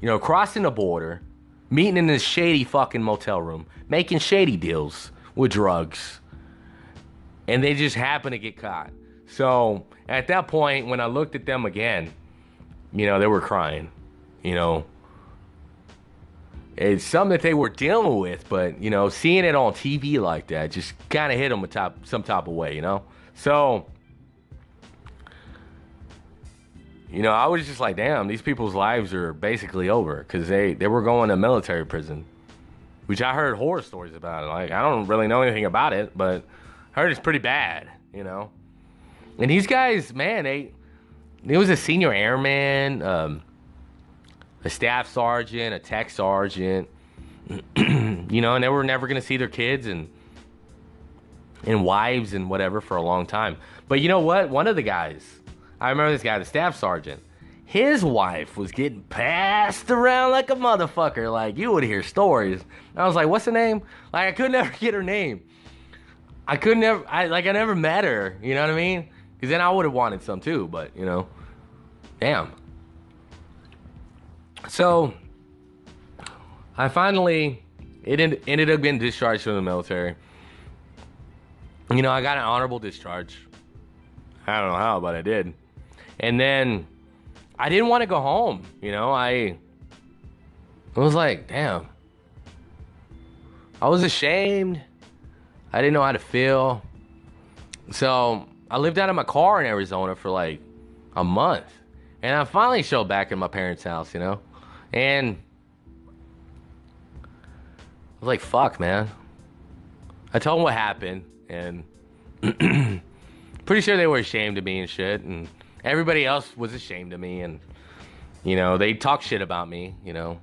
you know, crossing the border, meeting in this shady fucking motel room, making shady deals with drugs. And they just happened to get caught. So at that point, when I looked at them again, you know, they were crying. You know, it's something that they were dealing with, but you know, seeing it on TV like that just kind of hit them a top, some type of way, you know. So, you know, I was just like, damn, these people's lives are basically over because they they were going to military prison, which I heard horror stories about. It. Like, I don't really know anything about it, but I heard it's pretty bad, you know. And these guys, man, they, he was a senior airman. Um, a staff sergeant, a tech sergeant, you know, and they were never going to see their kids and and wives and whatever for a long time. But you know what? One of the guys, I remember this guy, the staff sergeant. His wife was getting passed around like a motherfucker. Like you would hear stories. I was like, "What's her name?" Like I could never get her name. I could never. I like I never met her. You know what I mean? Because then I would have wanted some too. But you know, damn. So I finally it ended up getting discharged from the military. You know, I got an honorable discharge. I don't know how, but I did. And then I didn't want to go home. You know, I I was like, damn. I was ashamed. I didn't know how to feel. So I lived out of my car in Arizona for like a month. And I finally showed back in my parents' house, you know? And I was like, fuck, man. I told them what happened, and pretty sure they were ashamed of me and shit. And everybody else was ashamed of me, and you know, they talk shit about me. You know,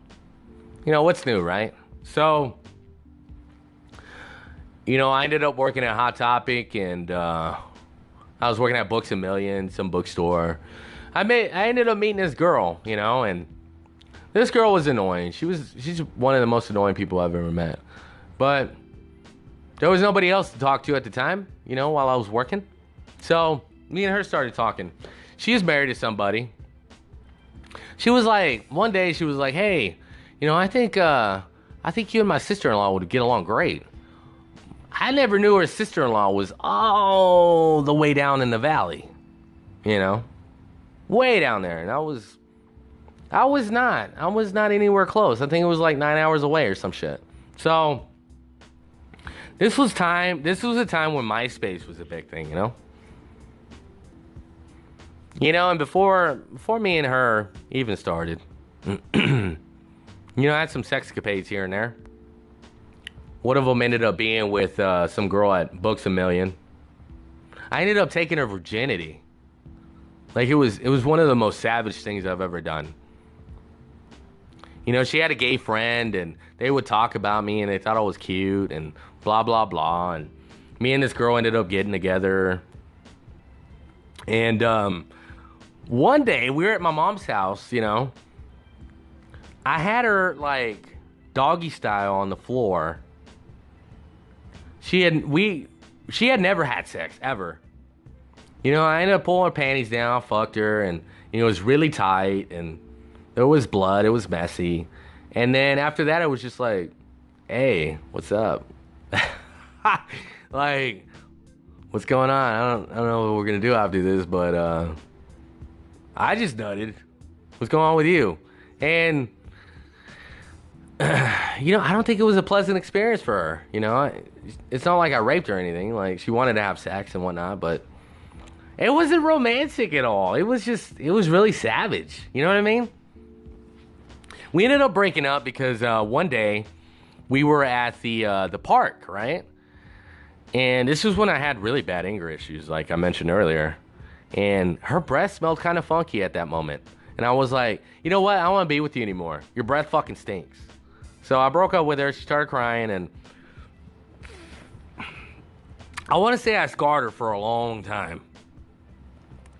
you know what's new, right? So, you know, I ended up working at Hot Topic, and uh, I was working at Books a Million, some bookstore. I made, I ended up meeting this girl, you know, and this girl was annoying. She was she's one of the most annoying people I've ever met. But there was nobody else to talk to at the time, you know, while I was working. So me and her started talking. She was married to somebody. She was like, one day she was like, hey, you know, I think uh I think you and my sister-in-law would get along great. I never knew her sister-in-law was all the way down in the valley. You know? Way down there. And I was I was not. I was not anywhere close. I think it was like nine hours away or some shit. So this was time. This was a time when MySpace was a big thing. You know. You know, and before before me and her even started, you know, I had some sex capades here and there. One of them ended up being with uh, some girl at Books a Million. I ended up taking her virginity. Like it was, it was one of the most savage things I've ever done. You know, she had a gay friend and they would talk about me and they thought I was cute and blah, blah, blah. And me and this girl ended up getting together. And um, one day we were at my mom's house, you know. I had her like doggy style on the floor. She had we she had never had sex ever. You know, I ended up pulling her panties down, fucked her, and you know, it was really tight and there was blood. It was messy. And then after that, it was just like, hey, what's up? like, what's going on? I don't, I don't know what we're gonna do after this, but uh, I just nutted. What's going on with you? And you know, I don't think it was a pleasant experience for her. You know, it's not like I raped her or anything. Like she wanted to have sex and whatnot, but it wasn't romantic at all. It was just, it was really savage. You know what I mean? we ended up breaking up because uh, one day we were at the uh, the park, right? And this was when I had really bad anger issues, like I mentioned earlier. And her breath smelled kind of funky at that moment. And I was like, you know what? I don't want to be with you anymore. Your breath fucking stinks. So I broke up with her. She started crying, and I want to say I scarred her for a long time.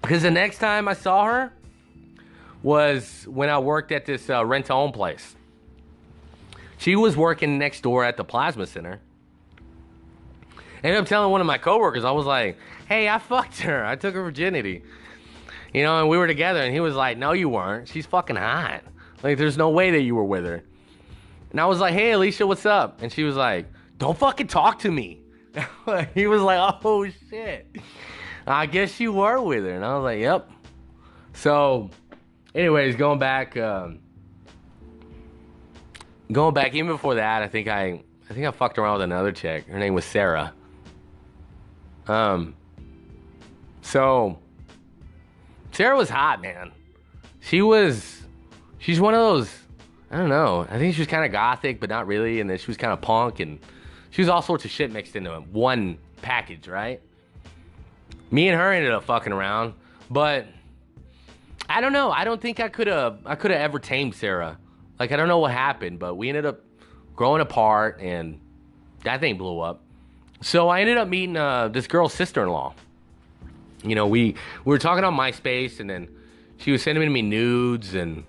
Because the next time I saw her, was when I worked at this uh, rent to own place. She was working next door at the plasma center. Ended up telling one of my coworkers, I was like, hey, I fucked her. I took her virginity. You know, and we were together, and he was like, no, you weren't. She's fucking hot. Like, there's no way that you were with her. And I was like, hey, Alicia, what's up? And she was like, don't fucking talk to me. he was like, oh, shit. I guess you were with her. And I was like, yep. So anyways, going back, um, going back even before that, I think I I think I fucked around with another chick. Her name was Sarah. Um. So Sarah was hot, man. She was. She's one of those. I don't know. I think she was kind of gothic, but not really. And then she was kind of punk, and she was all sorts of shit mixed into one package, right? Me and her ended up fucking around, but I don't know. I don't think I could have. I could have ever tamed Sarah. Like I don't know what happened, but we ended up growing apart, and that thing blew up. So I ended up meeting uh, this girl's sister-in-law. You know, we we were talking on MySpace, and then she was sending me nudes and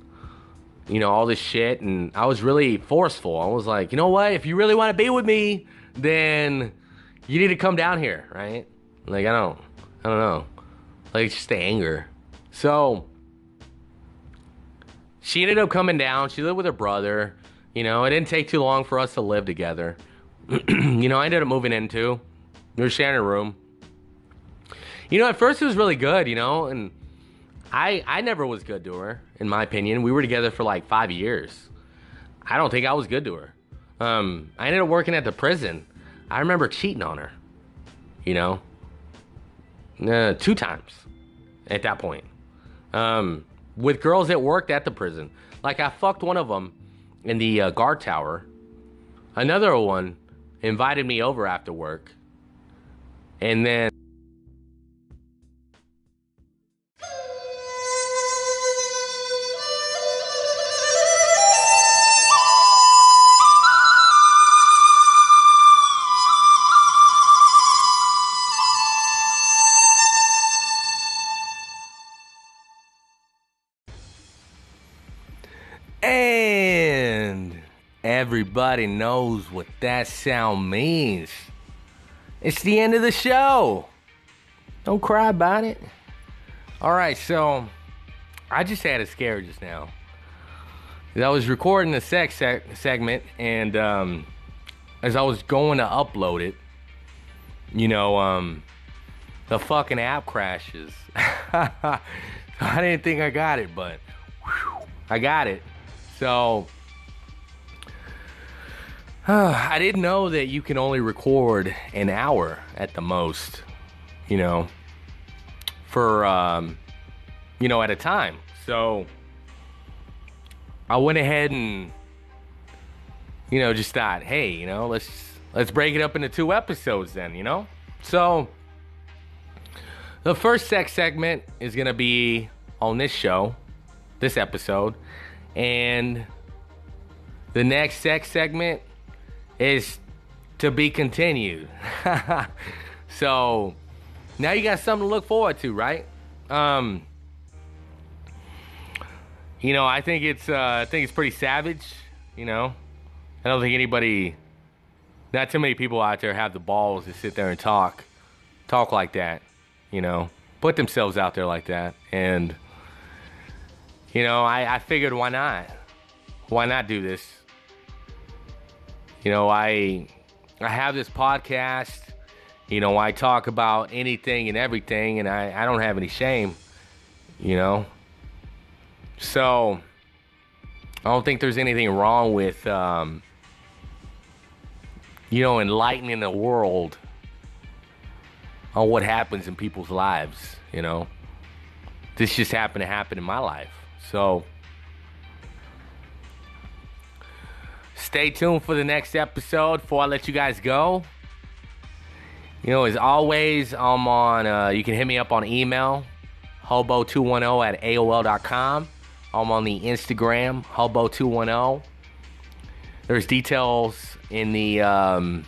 you know all this shit, and I was really forceful. I was like, you know what? If you really want to be with me, then you need to come down here, right? Like I don't, I don't know, like it's just the anger. So she ended up coming down. She lived with her brother. You know, it didn't take too long for us to live together. you know, I ended up moving into. We were sharing a room. You know, at first it was really good, you know, and I I never was good to her, in my opinion. We were together for like five years. I don't think I was good to her. Um, I ended up working at the prison. I remember cheating on her. You know, uh, two times at that point. Um, with girls that worked at the prison. Like I fucked one of them in the uh, guard tower. Another one invited me over after work. And then everybody knows what that sound means. It's the end of the show. Don't cry about it. All right, so I just had a scare just now. I was recording the sex seg- segment, and um, as I was going to upload it, you know, um, the fucking app crashes. I didn't think I got it, but whew, I got it. So I didn't know that you can only record an hour at the most, you know, for um, you know at a time. So I went ahead and you know just thought, hey, you know, let's let's break it up into two episodes then, you know. So the first sex segment is gonna be on this show, this episode and the next sex segment is to be continued. so now you got something to look forward to, right? Um, you know, I think it's uh, I think it's pretty savage. You know, I don't think anybody, not too many people out there have the balls to sit there and talk, talk like that. You know, put themselves out there like that, and you know, I, I figured why not? Why not do this? You know, I I have this podcast. You know, I talk about anything and everything, and I, I don't have any shame. You know, so I don't think there's anything wrong with um, you know enlightening the world on what happens in people's lives. You know, this just happened to happen in my life. So stay tuned for the next episode before I let you guys go. You know, as always, I'm on, uh, you can hit me up on email, hobo210 at AOL.com. I'm on the Instagram, hobo210. There's details in the, um,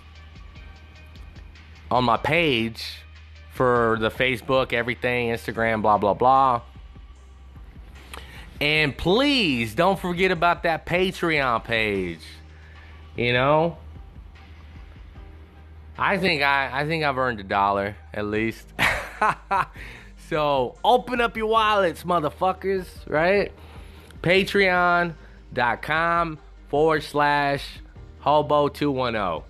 on my page for the Facebook, everything, Instagram, blah, blah, blah. And please don't forget about that Patreon page. You know? I think I I think I've earned a dollar at least. so open up your wallets, motherfuckers, right? Patreon.com forward slash hobo210.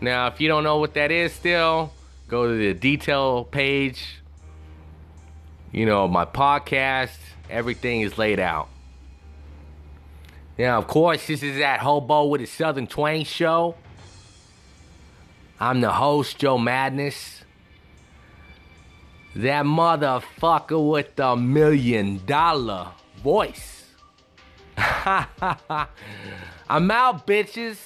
Now, if you don't know what that is still, go to the detail page. You know, my podcast everything is laid out. Yeah, of course, this is that Hobo with a Southern Twang show. I'm the host, Joe Madness. That motherfucker with the million dollar voice. I'm out, bitches.